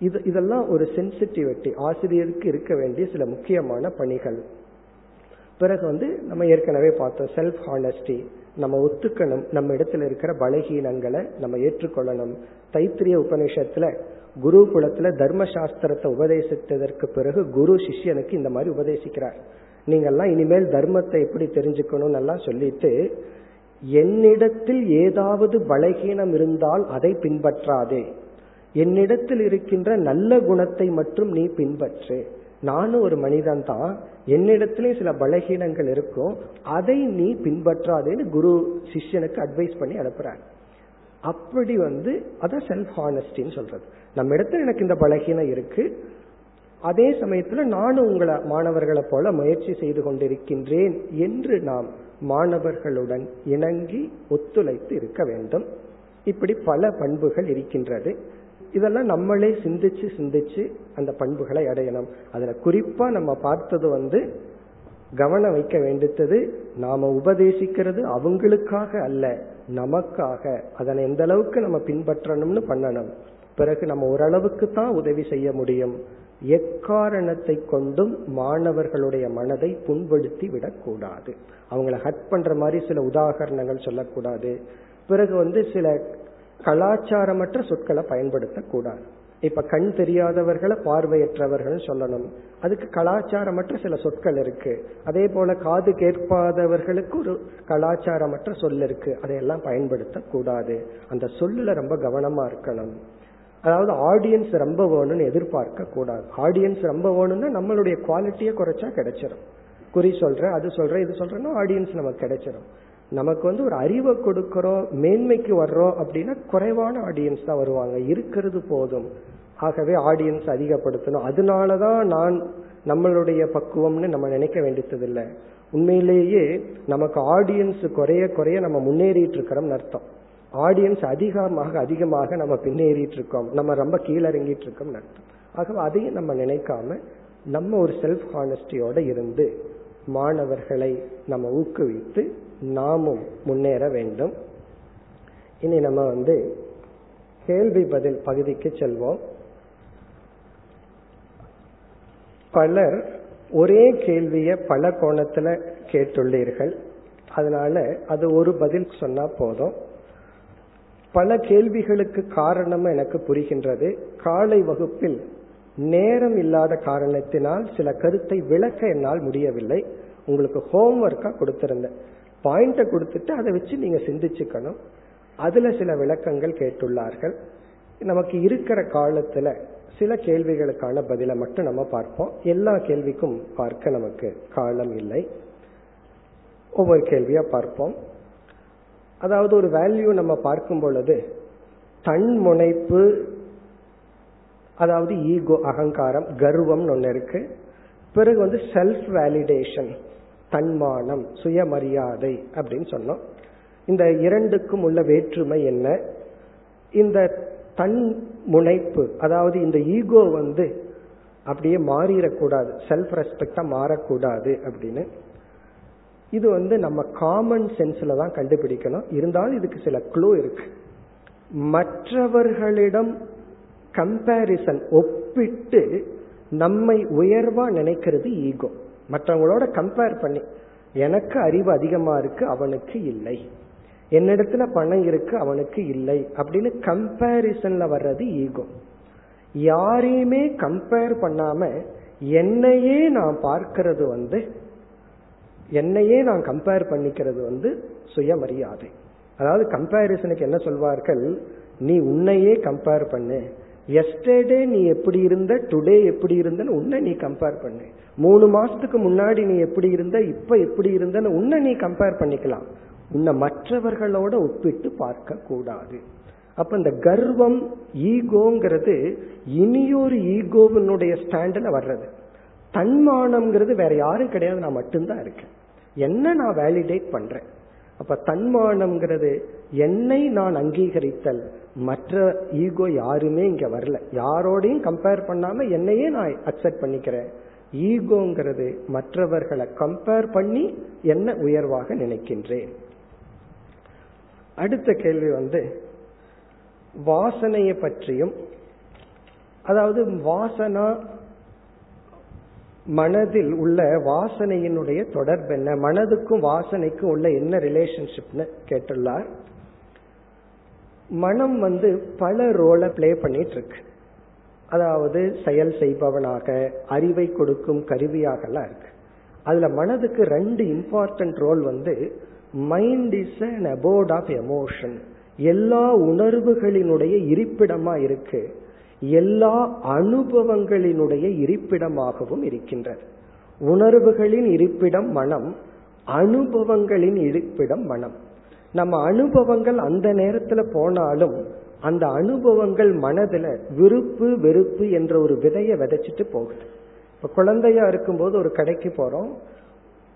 இது இதெல்லாம் ஒரு சென்சிட்டிவிட்டி ஆசிரியருக்கு இருக்க வேண்டிய சில முக்கியமான பணிகள். பிறகு வந்து நம்ம ஏற்கனவே பார்த்தோம் செல்ஃப் ஹானஸ்டி நம்ம ஒத்துக்கணும் நம்ம இடத்துல இருக்கிற பலகீனங்களை நம்ம ஏற்றுக்கொள்ளணும். தைத்திரிய உபநிஷத்துல குரு குலத்துல தர்மசாஸ்திரத்தை உபதேசித்ததற்கு பிறகு குரு சிஷ்யனுக்கு இந்த மாதிரி உபதேசிக்கிறார். நீங்கெல்லாம் இனிமேல் தர்மத்தை எப்படி தெரிஞ்சுக்கணும் எல்லாம் சொல்லிட்டு என்னிடத்தில் ஏதாவது பலகீனம் இருந்தால் அதை பின்பற்றாதே. என்னிடத்தில் இருக்கின்ற நல்ல குணத்தை மட்டும் நீ பின்பற்று. நானும் ஒரு மனிதன் தான் என்னிடத்திலே சில பலகீனங்கள் இருக்கும். அதை நீ பின்பற்றாதேன்னு குரு சிஷ்யனுக்கு அட்வைஸ் பண்ணி அனுப்புறார். அப்படி வந்து அதான் செல்ஃப் ஹானஸ்டின்னு சொல்றது. நம்ம இடத்துல எனக்கு இந்த பலகீனம் இருக்கு. அதே சமயத்துல நானும் உங்களை மாணவர்களை போல முயற்சி செய்து கொண்டிருக்கின்றேன் என்று நாம் மாணவர்களுடன் இணங்கி ஒத்துழைத்து இருக்க வேண்டும். இப்படி பல பண்புகள் இருக்கின்றது. இதெல்லாம் நம்மளே சிந்திச்சு சிந்திச்சு அந்த பண்புகளை அடையணும். அதுல குறிப்பா நம்ம பார்த்தது வந்து கவனம் வைக்க வேண்டியது நாம உபதேசிக்கிறது அவங்களுக்காக அல்ல நமக்காக. அதனை எந்த அளவுக்கு நம்ம பின்பற்றணும்னு பண்ணணும். பிறகு நம்ம ஓரளவுக்கு தான் உதவி செய்ய முடியும். எக்காரணத்தை கொண்டும் மாணவர்களுடைய மனதை புண்படுத்தி விடக்கூடாது. அவங்கள ஹட் பண்ற மாதிரி சில உதாகரணங்கள் சொல்லக்கூடாது. பிறகு வந்து சில கலாச்சாரமற்ற சொற்களை பயன்படுத்தக்கூடாது. இப்ப கண் தெரியாதவர்களை பார்வையற்றவர்கள் சொல்லணும். அதுக்கு கலாச்சாரமற்ற சில சொற்கள் இருக்கு. அதே போல காது கேட்பாதவர்களுக்கு ஒரு கலாச்சாரமற்ற சொல் இருக்கு. அதையெல்லாம் பயன்படுத்தக்கூடாது. அந்த சொல்லுல ரொம்ப கவனமா இருக்கணும். அதாவது ஆடியன்ஸ் ரொம்ப வேணும்னு எதிர்பார்க்க கூடாது ஆடியன்ஸ் ரொம்ப வேணும்னா நம்மளுடைய குவாலிட்டியை குறைச்சா கிடைச்சிடும் குறி சொல்ற அது சொல்ற இது சொல்றேன்னா ஆடியன்ஸ் நமக்கு கிடைச்சிடும் நமக்கு வந்து ஒரு அறிவை கொடுக்கிறோம் மேன்மைக்கு வர்றோம் அப்படின்னா குறைவான ஆடியன்ஸ் தான் வருவாங்க. இருக்கிறது போதும். ஆகவே ஆடியன்ஸ் அதிகப்படுத்தணும். அதனாலதான் நான் நம்மளுடைய பக்குவம்னு நம்ம நினைக்க வேண்டியதில்லை. உண்மையிலேயே நமக்கு ஆடியன்ஸ் குறைய குறைய நம்ம முன்னேறிட்டு இருக்கிறோம்னு அர்த்தம். ஆடியன்ஸ் அதிகமாக அதிகமாக நம்ம பின்னேறிட்டு இருக்கோம். நம்ம ரொம்ப கீழறங்கிட்டு இருக்கோம்னு அர்த்தம். ஆகவே அதையும் நம்ம நினைக்காம நம்ம ஒரு செல்ஃப் ஹானஸ்டியோட இருந்து மாணவர்களை நம்ம ஊக்குவித்து நாமும் முன்னேற வேண்டும். இனி நம்ம வந்து கேள்வி பதில் பகுதிக்கு செல்வோம். பலர் ஒரே கேள்விய பல கோணத்துல கேட்டுள்ளீர்கள். அதனால அது ஒரு பதில் சொன்னா போதும். பல கேள்விகளுக்கு காரணம் எனக்கு புரிகின்றது. காலை வகுப்பில் நேரம் இல்லாத காரணத்தினால் சில கருத்தை விளக்க என்னால் முடியவில்லை. உங்களுக்கு ஹோம்ஒர்க்கா கொடுத்திருந்தேன். பாயிண்ட கொடுத்துட்டு அதை வச்சு நீங்க சிந்திச்சுக்கணும். அதுல சில விளக்கங்கள் கேட்டுள்ளார்கள். நமக்கு இருக்கிற காலத்துல சில கேள்விகளுக்கான பதிலை மட்டும் நம்ம பார்ப்போம். எல்லா கேள்விக்கும் பார்க்க நமக்கு காலம் இல்லை. ஒவ்வொரு கேள்வியா பார்ப்போம். அதாவது ஒரு வேல்யூ நம்ம பார்க்கும் பொழுது தன் முனைப்பு அதாவது ஈகோ அகங்காரம் கர்வம்னு ஒன்று இருக்கு. பிறகு வந்து செல்ஃப் வேலிடேஷன் தன்மானம் சுயமரியாதை அப்படின்னு சொன்னோம். இந்த இரண்டுக்கும் உள்ள வேற்றுமை என்ன? இந்த தன் முனைப்பு அதாவது இந்த ஈகோ வந்து அப்படியே மாறிடக்கூடாது செல்ஃப் ரெஸ்பெக்டா மாறக்கூடாது அப்படின்னு. இது வந்து நம்ம காமன் சென்ஸ்ல தான் கண்டுபிடிக்கணும். இருந்தாலும் இதுக்கு சில க்ளூ இருக்கு. மற்றவர்களிடம் கம்பேரிசன் ஒப்பிட்டு நம்மை உயர்வா நினைக்கிறது ஈகோ. மற்றவங்களோட கம்பேர் பண்ணி எனக்கு அறிவு அதிகமா இருக்கு அவனுக்கு இல்லை. என்னிடத்துல பணம் இருக்கு அவனுக்கு இல்லை. அப்படின்னு கம்பேரிசன்ல வர்றது ஈகோ. யாரையுமே கம்பேர் பண்ணாம என்னையே நான் பார்க்கிறது வந்து என்னையே நான் கம்பேர் பண்ணிக்கிறது வந்து சுயமரியாதை. அதாவது கம்பேரிசனுக்கு என்ன சொல்வார்கள்? நீ உன்னையே கம்பேர் பண்ணு. எஸ்டர்டே நீ எப்படி இருந்த? டுடே எப்படி இருந்தன்னு உன்னை நீ கம்பேர் பண்ணு. மூணு மாசத்துக்கு முன்னாடி நீ எப்படி இருந்த? இப்ப எப்படி இருந்தன்னு உன்னை நீ கம்பேர் பண்ணிக்கலாம். உன்னை மற்றவர்களோட ஒப்பிட்டு பார்க்க கூடாது அப்ப இந்த கர்வம் ஈகோங்கிறது இனியொரு ஈகோவினுடைய ஸ்டாண்டில் வர்றது. தன்மானம்ங்கிறது வேற யாரும் கிடையாது நான் மட்டும்தான் இருக்கேன். என்ன நான் வேலிடேட் பண்றேன்? அப்ப தன்மானம்ங்கிறது என்னை நான் அங்கீகரித்தல். மற்ற ஈகோ யாருமே இங்க வரல. யாரோடையும் கம்பேர் பண்ணாம என்னையே நான் அக்செப்ட் பண்ணிக்கிறேன். ஈகோங்கிறது மற்றவர்களை கம்பேர் பண்ணி என்ன உயர்வாக நினைக்கின்றேன். அடுத்த கேள்வி வந்து வாசனையை பற்றியும் அதாவது வாசனா மனதில் உள்ள வாசனையினுடைய தொடர்பு என்ன மனதுக்கும் வாசனைக்கும் உள்ள என்ன ரிலேஷன்ஷிப்னு கேட்டுள்ளார். மனம் வந்து பல ரோலை பிளே பண்ணிட்டு இருக்கு அதாவது செயல் செய்பவனாக அறிவை கொடுக்கும் கருவியாகலாம் இருக்கு. அதுல மனதுக்கு ரெண்டு இம்பார்ட்டன்ட் ரோல் வந்து mind is an abode of emotion எல்லா உணர்வுகளினுடைய இருப்பிடமா இருக்கு. எல்லா அனுபவங்களினுடைய இருப்பிடமாகவும் இருக்கின்றது. உணர்வுகளின் இருப்பிடம் மனம் அனுபவங்களின் இருப்பிடம் மனம். நம்ம அனுபவங்கள் அந்த நேரத்துல போனாலும் அந்த அனுபவங்கள் மனதுல விருப்பு வெறுப்பு என்ற ஒரு விதையை விதைச்சிட்டு போகுது. இப்ப குழந்தையா இருக்கும்போது ஒரு கடைக்கு போறோம்.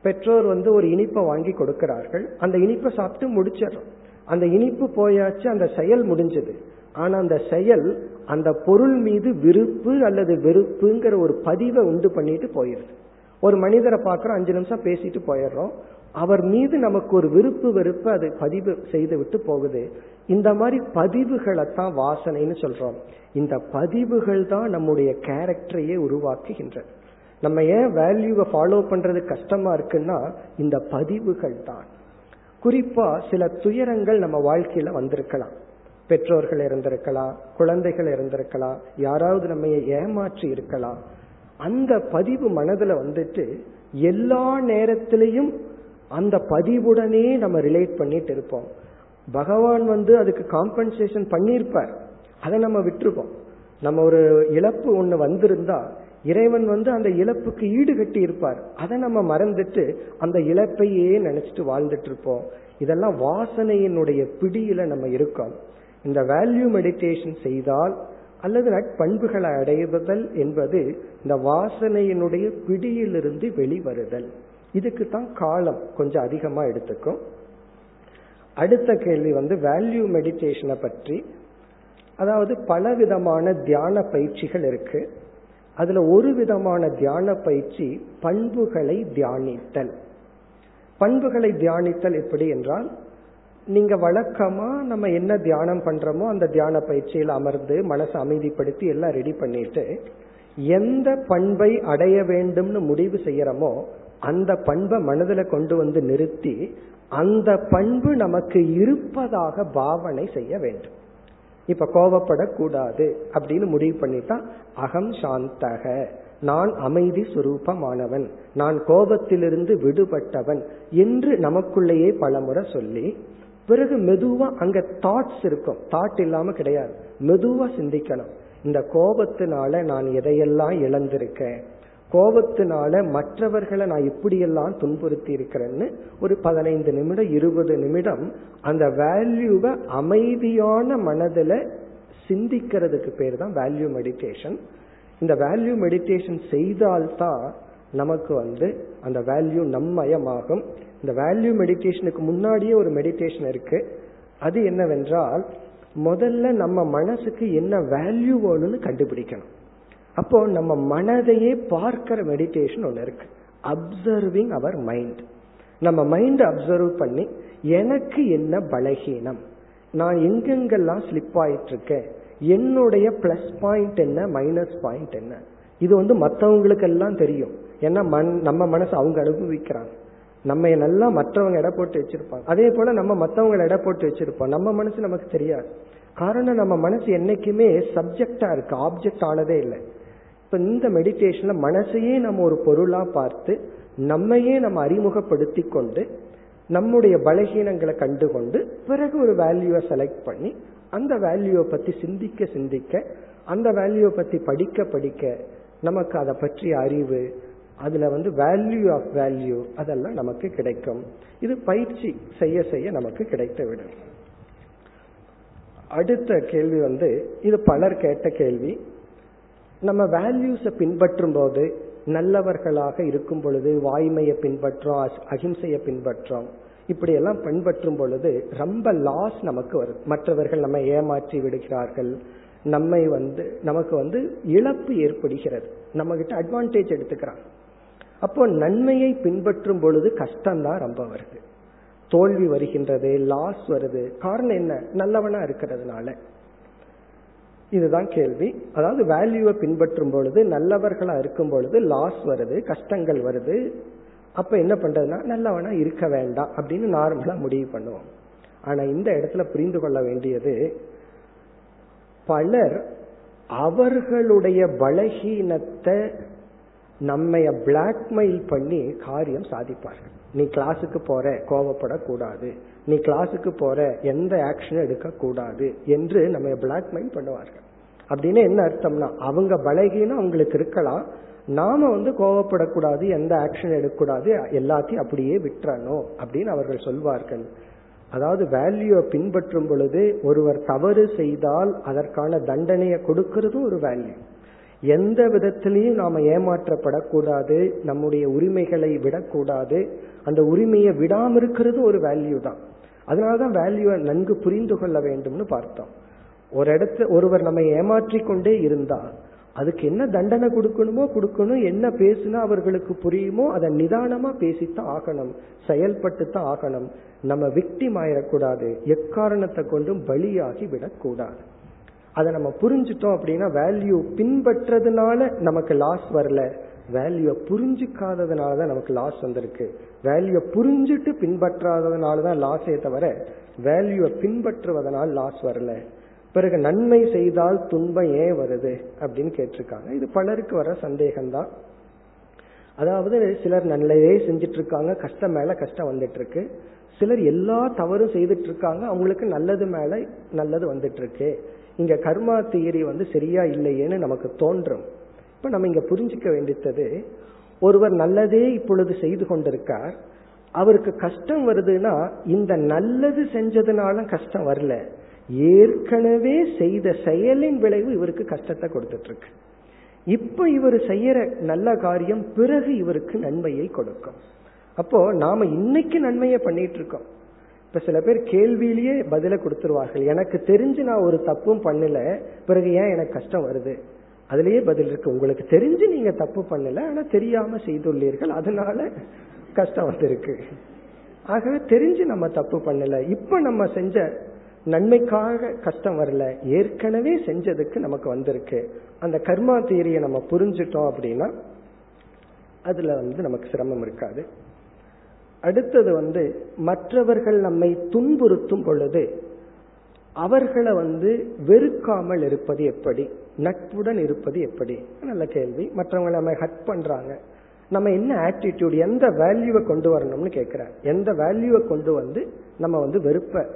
பெற்றோர் வந்து ஒரு இனிப்பை வாங்கி கொடுக்கிறார்கள். அந்த இனிப்பை சாப்பிட்டு முடிச்சிடறோம். அந்த இனிப்பு போயாச்சு அந்த செயல் முடிஞ்சது. ஆனா அந்த செயல் அந்த பொருள் மீது விருப்பு அல்லது வெறுப்புங்கிற ஒரு பதிவை உண்டு பண்ணிட்டு போயிருது ஒரு மனிதரை பார்க்குறோம் அஞ்சு நிமிஷம் பேசிட்டு போயிடுறோம். அவர் மீது நமக்கு ஒரு விருப்பு வெறுப்பு அது பதிவு செய்து விட்டு போகுது. இந்த மாதிரி பதிவுகளை தான் வாசனைன்னு சொல்றோம். இந்த பதிவுகள் தான் நம்முடைய கேரக்டரையே உருவாக்குகின்றது நம்ம ஏன் வேல்யூவை ஃபாலோ பண்றது கஷ்டமா இருக்குன்னா இந்த பதிவுகள் தான். குறிப்பா சில துயரங்கள் நம்ம வாழ்க்கையில வந்திருக்கலாம். பெற்றோர்கள் இருந்திருக்கலாம் குழந்தைகள் இருந்திருக்கலாம் யாராவது நம்ம ஏமாற்றி இருக்கலாம். அந்த பதிவு மனதுல வந்துட்டு எல்லா நேரத்திலையும் அந்த பதிவுடனே நம்ம ரிலேட் பண்ணிட்டு இருப்போம். பகவான் வந்து அதுக்கு காம்பன்சேஷன் பண்ணியிருப்பார். அதை நம்ம விட்டுருப்போம் நம்ம ஒரு இழப்பு ஒன்று வந்திருந்தா இறைவன் வந்து அந்த இழப்புக்கு ஈடு கட்டி இருப்பார். அதை நம்ம மறந்துட்டு அந்த இழப்பையே நினைச்சிட்டு வாழ்ந்துட்டு இருப்போம். இதெல்லாம் வாசனையினுடைய பிடியில நம்ம இருக்கோம். இந்த வேல்யூ மெடிடேஷன் செய்தால் அல்லது நட்பண்புகளை அடைவதல் என்பது இந்த வாசனையினுடைய பிடியிலிருந்து வெளிவருதல். இதுக்கு தான் காலம் கொஞ்சம் அதிகமா எடுத்துக்கும். அடுத்த கேள்வி வந்து வேல்யூ மெடிடேஷனை பற்றி. அதாவது பல விதமான தியான பயிற்சிகள் இருக்கு. அதுல ஒரு விதமான தியான பயிற்சி பண்புகளை தியானித்தல். பண்புகளை தியானித்தல் எப்படி என்றால் நீங்க வழக்கமா நம்ம என்ன தியானம் பண்றோமோ அந்த தியான பயிற்சியில் அமர்ந்து மனசை அமைதிப்படுத்தி எல்லாம் ரெடி பண்ணிட்டு எந்த பண்பை அடைய வேண்டும்னு முடிவு செய்யறோமோ அந்த பண்பை மனதில் கொண்டு வந்து நிறுத்தி அந்த பண்பு நமக்கு இருப்பதாக பாவனை செய்ய வேண்டும். இப்ப கோபப்படக்கூடாது அப்படின்னு முடிவு பண்ணிட்டா அகம் சாந்தக. நான் அமைதி சுரூபமானவன். நான் கோபத்திலிருந்து விடுபட்டவன் என்று நமக்குள்ளேயே பலமுறை சொல்லி பிறகு மெதுவா அங்க தாட்ஸ் இருக்கும். தாட் இல்லாம கிடையாது. மெதுவா சிந்திக்கணும். இந்த கோபத்தினால நான் எதையெல்லாம் இழந்திருக்கேன்? கோபத்தினால மற்றவர்களை நான் இப்படியெல்லாம் துன்புறுத்தி இருக்கிறேன்னு ஒரு பதினைந்து நிமிடம் இருபது நிமிடம் அந்த வேல்யூவை அமைதியான மனதில் சிந்திக்கிறதுக்கு பேர் தான் வேல்யூ மெடிடேஷன் இந்த வேல்யூ மெடிடேஷன் செய்தால்தான் நமக்கு வந்து அந்த வேல்யூ நம்மயமாகும். இந்த வேல்யூ மெடிடேஷனுக்கு முன்னாடியே ஒரு மெடிடேஷன் இருக்கு. அது என்னவென்றால் முதல்ல நம்ம மனசுக்கு என்ன வேல்யூ வேணும்னு கண்டுபிடிக்கணும். அப்போ நம்ம மனதையே பார்க்கிற மெடிடேஷன் ஒன்று இருக்கு. அப்சர்விங் அவர் மைண்ட் நம்ம மைண்ட் அப்சர்வ் பண்ணி எனக்கு என்ன பலகீனம்? நான் எங்கெங்கெல்லாம் ஸ்லிப் ஆயிட்டு இருக்கேன் என்னுடைய பிளஸ் பாயிண்ட் என்ன மைனஸ் பாயிண்ட் என்ன? இது வந்து மற்றவங்களுக்கு எல்லாம் தெரியும். ஏன்னா மண் நம்ம மனசு அவங்க அனுபவிக்கிறாங்க. நம்ம நல்லா மற்றவங்க இட போட்டு வச்சிருப்பாங்க. அதே போல நம்ம மற்றவங்க இட போட்டு வச்சிருப்போம். நம்ம மனசு நமக்கு தெரியாது. காரணம் நம்ம மனசு என்னைக்குமே சப்ஜெக்டா இருக்கு. ஆப்ஜெக்ட் ஆனதே இல்லை. இப்ப இந்த மெடிடேஷன்ல மனசையே நம்ம ஒரு பொருளா பார்த்து நம்மையே நம்ம அறிமுகப்படுத்தி கொண்டு நம்முடைய பலகீனங்களை கண்டுகொண்டு பிறகு ஒரு வேல்யூவை செலக்ட் பண்ணி அந்த வேல்யூவை பத்தி சிந்திக்க சிந்திக்க அந்த வேல்யூவை பத்தி படிக்க படிக்க நமக்கு அதை பற்றிய அறிவு அதுல வந்து வேல்யூ ஆஃப் வேல்யூ அதெல்லாம் நமக்கு கிடைக்கும். இது பயிற்சி செய்ய செய்ய நமக்கு கிடைத்து விடும். அடுத்த கேள்வி வந்து இது பலர் கேட்ட கேள்வி. நம்ம வேல்யூஸை பின்பற்றும் போது நல்லவர்களாக இருக்கும் பொழுது வாய்மையை பின்பற்றோம் அகிம்சையை பின்பற்றோம். இப்படி எல்லாம் பின்பற்றும் பொழுது ரொம்ப லாஸ் நமக்கு வரும். மற்றவர்கள் நம்ம ஏமாற்றி விடுகிறார்கள். நம்மை வந்து நமக்கு வந்து இழப்பு ஏற்படுகிறது. நம்ம கிட்ட அட்வான்டேஜ் எடுத்துக்கிறாங்க. அப்போ நன்மையை பின்பற்றும் பொழுது கஷ்டம்தான் ரொம்ப வருது. தோல்வி வருகின்றது லாஸ் வருது. காரணம் என்ன? நல்லவனா இருக்கிறதுனால. இதுதான் கேள்வி. அதாவது வேல்யூவை பின்பற்றும் பொழுது நல்லவர்களா இருக்கும் பொழுது லாஸ் வருது கஷ்டங்கள் வருது. அப்ப என்ன பண்றதுன்னா நல்லவனா இருக்க வேண்டாம் அப்படின்னு நார்மலா முடிவு பண்ணுவோம். ஆனா இந்த இடத்துல புரிந்து கொள்ள வேண்டியது பலர் அவர்களுடைய பலகீனத்தை நம்மைய பிளாக்மெயில் பண்ணி காரியம் சாதிப்பார்கள். நீ கிளாஸுக்கு போற கோவப்படக்கூடாது. நீ கிளாஸுக்கு போற எந்த ஆக்ஷன் எடுக்க கூடாது என்று நம்ம பிளாக்மெயில் பண்ணுவார்கள். அப்படின்னு என்ன அர்த்தம்னா அவங்க பலகீனம் அவங்களுக்கு இருக்கலாம். நாம வந்து கோவப்படக்கூடாது எந்த ஆக்ஷன் எடுக்கக்கூடாது எல்லாத்தையும் அப்படியே விட்டுறணும் அப்படின்னு அவர்கள் சொல்வார்கள். அதாவது வேல்யூவை பின்பற்றும் பொழுது ஒருவர் தவறு செய்தால் அதற்கான தண்டனையை கொடுக்கறதும் ஒரு வேல்யூ எந்த விதத்திலையும் நாம ஏமாற்றப்படக்கூடாது நம்முடைய உரிமைகளை விடக்கூடாது. அந்த உரிமையை விடாம இருக்கிறது ஒரு வேல்யூ தான். அதனாலதான் வேல்யூவை நன்கு புரிந்து கொள்ள வேண்டும்னு பார்த்தோம். ஒரு இடத்துல ஒருவர் நம்ம ஏமாற்றி கொண்டே இருந்தா அதுக்கு என்ன தண்டனை கொடுக்கணுமோ கொடுக்கணும் என்ன பேசுனா அவர்களுக்கு புரியுமோ அதை நிதானமா பேசித்தான் ஆகணும் செயல்பட்டு தான் ஆகணும். நம்ம விக்டிம் ஆயிடக்கூடாது. எக்காரணத்தை கொண்டும் பலியாகி விடக்கூடாது. அதை நம்ம புரிஞ்சுட்டோம் அப்படின்னா வேல்யூ பின்பற்றதுனால நமக்கு லாஸ் வரல. வேல்யூ புரிஞ்சுக்காததுனால தான் நமக்கு லாஸ் வந்திருக்கு. வேல்யூ புரிஞ்சுட்டு பின்பற்றாததுனால தான் லாஸே தவிர வேல்யூவை பின்பற்றுவதனால் லாஸ் வரல. பிறகு நன்மை செய்தால் துன்பம் ஏன் வருது அப்படின்னு கேட்டிருக்காங்க. இது பலருக்கு வர சந்தேகம்தான். அதாவது சிலர் நல்லதே செஞ்சிட்டு இருக்காங்க கஷ்டம் மேல கஷ்டம் வந்துட்டு இருக்கு சிலர் எல்லா தவறும் செய்துட்டு இருக்காங்க அவங்களுக்கு நல்லது மேல நல்லது வந்துட்டு இருக்கு இங்க கர்மா தியரி வந்து சரியா இல்லையேன்னு நமக்கு தோன்றும். இப்ப நம்ம இங்க புரிஞ்சுக்க வேண்டியது ஒருவர் நல்லதே இப்பொழுது செய்து கொண்டிருக்கார். அவருக்கு கஷ்டம் வருதுன்னா இந்த நல்லது செஞ்சதுனால கஷ்டம் வரல. ஏற்கனவே செய்த செயலின் விளைவு இவருக்கு கஷ்டத்தை கொடுத்துட்டு இருக்கு இப்ப இவர் செய்யற நல்ல காரியம் பிறகு இவருக்கு நன்மையை கொடுக்கும். அப்போ நாம இன்னைக்கு நன்மையை பண்ணிட்டு இருக்கோம். இப்ப சில பேர் கேள்வியிலேயே பதில கொடுத்துருவார்கள். எனக்கு தெரிஞ்சு நான் ஒரு தப்பும் பண்ணல பிறகு ஏன் எனக்கு கஷ்டம் வருது? அதுலயே பதில் இருக்கு. உங்களுக்கு தெரிஞ்சு நீங்க தப்பு பண்ணல ஆனா தெரியாம செய்துள்ளீர்கள். அதனால கஷ்டம் வந்திருக்கு. ஆகவே தெரிஞ்சு நம்ம தப்பு பண்ணல. இப்ப நம்ம செஞ்ச நன்மைக்காக கஷ்டம் வரல. ஏற்கனவே செஞ்சதுக்கு நமக்கு வந்திருக்கு. அந்த கர்மா தீரியை நம்ம புரிஞ்சுட்டோம் அப்படின்னா அதுல வந்து நமக்கு சிரமம் இருக்காது. அடுத்தது வந்து மற்றவர்கள் நம்மை துன்புறுத்தும் பொழுது அவர்களை வந்து வெறுக்காமல் இருப்பது எப்படி? நட்புடன் இருப்பது எப்படி? நல்ல கேள்வி. மற்றவங்க நம்ம ஹட் பண்றாங்க. நம்ம என்ன ஆட்டிடியூட் எந்த வேல்யூவை கொண்டு வரணும்னு கேட்கிறேன் எந்த வேல்யூவை கொண்டு வந்து நம்ம வந்து வெறுப்ப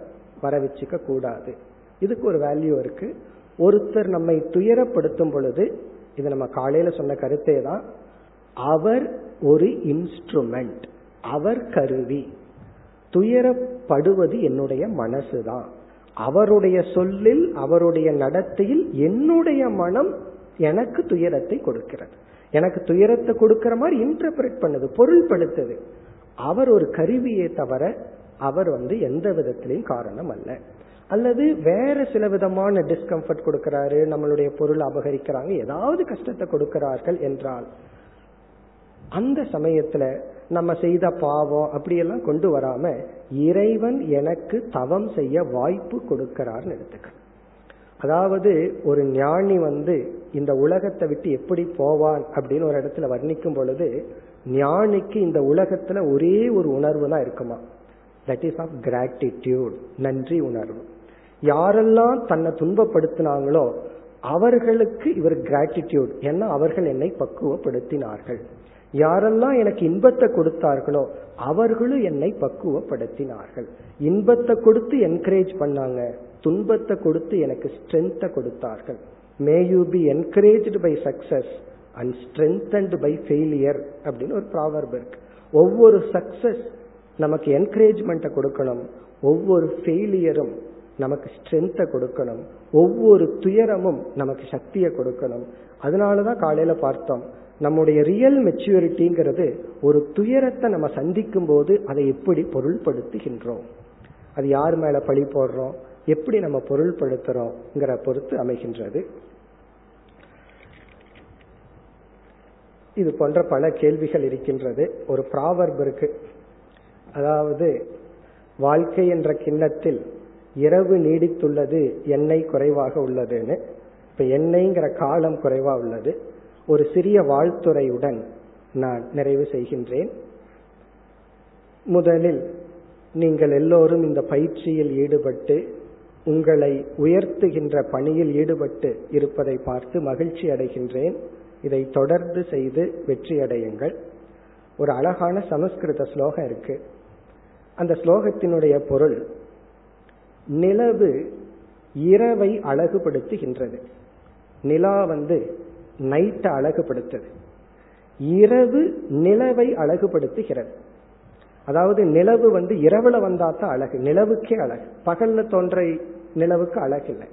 வரவிச்சுக்க கூடாது. இதுக்கு ஒரு வேல்யூ இருக்கு. ஒருத்தர் நம்மை துயரப்படுத்தும் பொழுது இது நம்ம காலையில சொன்ன கருத்தே தான் அவர் ஒரு இன்ஸ்ட்ருமெண்ட் அவர் கருவி. துயரப்படுவது என்னுடைய மனசுதான். அவருடைய சொல்லில் அவருடைய நடத்தையில் என்னுடைய மனம் எனக்கு துயரத்தை கொடுக்கிறது. எனக்கு துயரத்தை கொடுக்கிற மாதிரி இன்டர்பிரட் பண்ணுது பொருள்படுத்துது. அவர் ஒரு கருவியே தவிர அவர் வந்து எந்த விதத்திலையும் காரணம் அல்ல. அல்லது வேற சில விதமான டிஸ்கம்ஃபர்ட் கொடுக்கிறாரு நம்மளுடைய பொருள் அபகரிக்கிறாங்க ஏதாவது கஷ்டத்தை கொடுக்கிறார்கள் என்றால் அந்த சமயத்துல நம்ம செய்த பாவம் அப்படியெல்லாம் கொண்டு வராம இறைவன் எனக்கு தவம் செய்ய வாய்ப்பு கொடுக்கிறார்னு எடுத்துக்க அதாவது ஒரு ஞானி வந்து இந்த உலகத்தை விட்டு எப்படி போவான் அப்படின்னு ஒரு இடத்துல வர்ணிக்கும் பொழுது ஞானிக்கு இந்த உலகத்துல ஒரே ஒரு உணர்வு தான் இருக்குமா? தட் இஸ் ஆஃப் கிராட்டிடியூட் நன்றி உணர்வு. யாரெல்லாம் தன்னை துன்பப்படுத்தினாங்களோ அவர்களுக்கு இவர் கிராட்டிடியூட் ஏன்னா அவர்கள் என்னை பக்குவப்படுத்தினார்கள். யாரெல்லாம் எனக்கு இன்பத்தை கொடுத்தார்களோ அவர்களும் என்னை பக்குவப்படுத்தினார்கள். இன்பத்தை கொடுத்து என்கரேஜ் பண்ணாங்க. துன்பத்தை கொடுத்து எனக்கு ஸ்ட்ரென்த்தை கொடுத்தார்கள். May you be encouraged by success and strengthened by failure அப்படின்னு ஒரு ப்ராவர்ப் இருக்கு. ஒவ்வொரு சக்சஸ் நமக்கு என்கரேஜ்மெண்ட்டை கொடுக்கணும். ஒவ்வொரு ஃபெயிலியரும் நமக்கு ஸ்ட்ரென்த்தை கொடுக்கணும். ஒவ்வொரு துயரமும் நமக்கு சக்தியை கொடுக்கணும். அதனாலதான் காலையில பார்த்தோம் நம்முடைய ரியல் மெச்சூரிட்டிங்கிறது ஒரு துயரத்தை நம்ம சந்திக்கும் போது அதை எப்படி பொருள்படுத்துகின்றோம்? அது யார் மேல பழி போடுறோம்? எப்படி நம்ம பொருள்படுத்துறோம்ங்கிற பொறுத்து அமைகின்றது. இது போன்ற பல கேள்விகள் இருக்கின்றது. ஒரு ப்ராவர்ப் இருக்கு. அதாவது வாழ்க்கை என்ற கிண்ணத்தில் இரவு நீடித்துள்ளது எண்ணெய் குறைவாக உள்ளதுன்னு. இப்ப எண்ணெய்ங்கிற காலம் குறைவா உள்ளது. ஒரு சிறிய வாழ்த்துறையுடன் நான் நிறைவு செய்கின்றேன். முதலில் நீங்கள் எல்லோரும் இந்த பயிற்சியில் ஈடுபட்டு உங்களை உயர்த்துகின்ற பணியில் ஈடுபட்டு இருப்பதை பார்த்து மகிழ்ச்சி அடைகின்றேன். இதை தொடர்ந்து செய்து வெற்றி அடையுங்கள். ஒரு அழகான சமஸ்கிருத ஸ்லோகம் இருக்கு. அந்த ஸ்லோகத்தினுடைய பொருள் நிலவு இரவை அழகுபடுத்துகின்றது. நிலா வந்து நைட்டை அழகுபடுத்துது. இரவு நிலவை அழகுபடுத்துகிறது. அதாவது நிலவு வந்து இரவுல வந்தா தான் அழகு நிலவுக்கே அழகு. பகல்ல தோன்ற நிலவுக்கு அழகு இல்லை.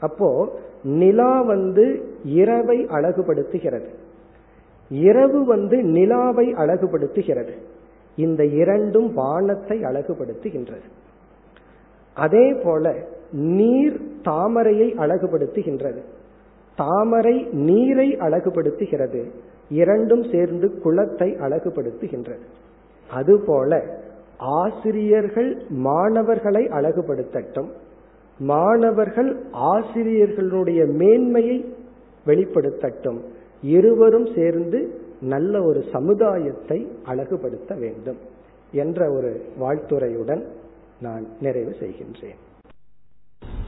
அப்போ நிலா வந்து இரவை அழகுபடுத்துகிறது. இரவு வந்து நிலாவை அழகுபடுத்துகிறது. இந்த இரண்டும் வானத்தை அழகுபடுத்துகின்றது. அதே போல நீர் தாமரையை அழகுபடுத்துகின்றது. தாமரை நீரை அழகுபடுத்துகிறது. இரண்டும் சேர்ந்து குளத்தை அழகுபடுத்துகின்றது அதுபோல ஆசிரியர்கள் மாணவர்களை அழகுபடுத்தட்டும். மாணவர்கள் ஆசிரியர்களுடைய மேன்மையை வெளிப்படுத்தட்டும். இருவரும் சேர்ந்து நல்ல ஒரு சமுதாயத்தை அழகுபடுத்த வேண்டும் என்ற ஒரு வாழ்த்துறையுடன் நான் நிறைவு செய்கின்றேன்.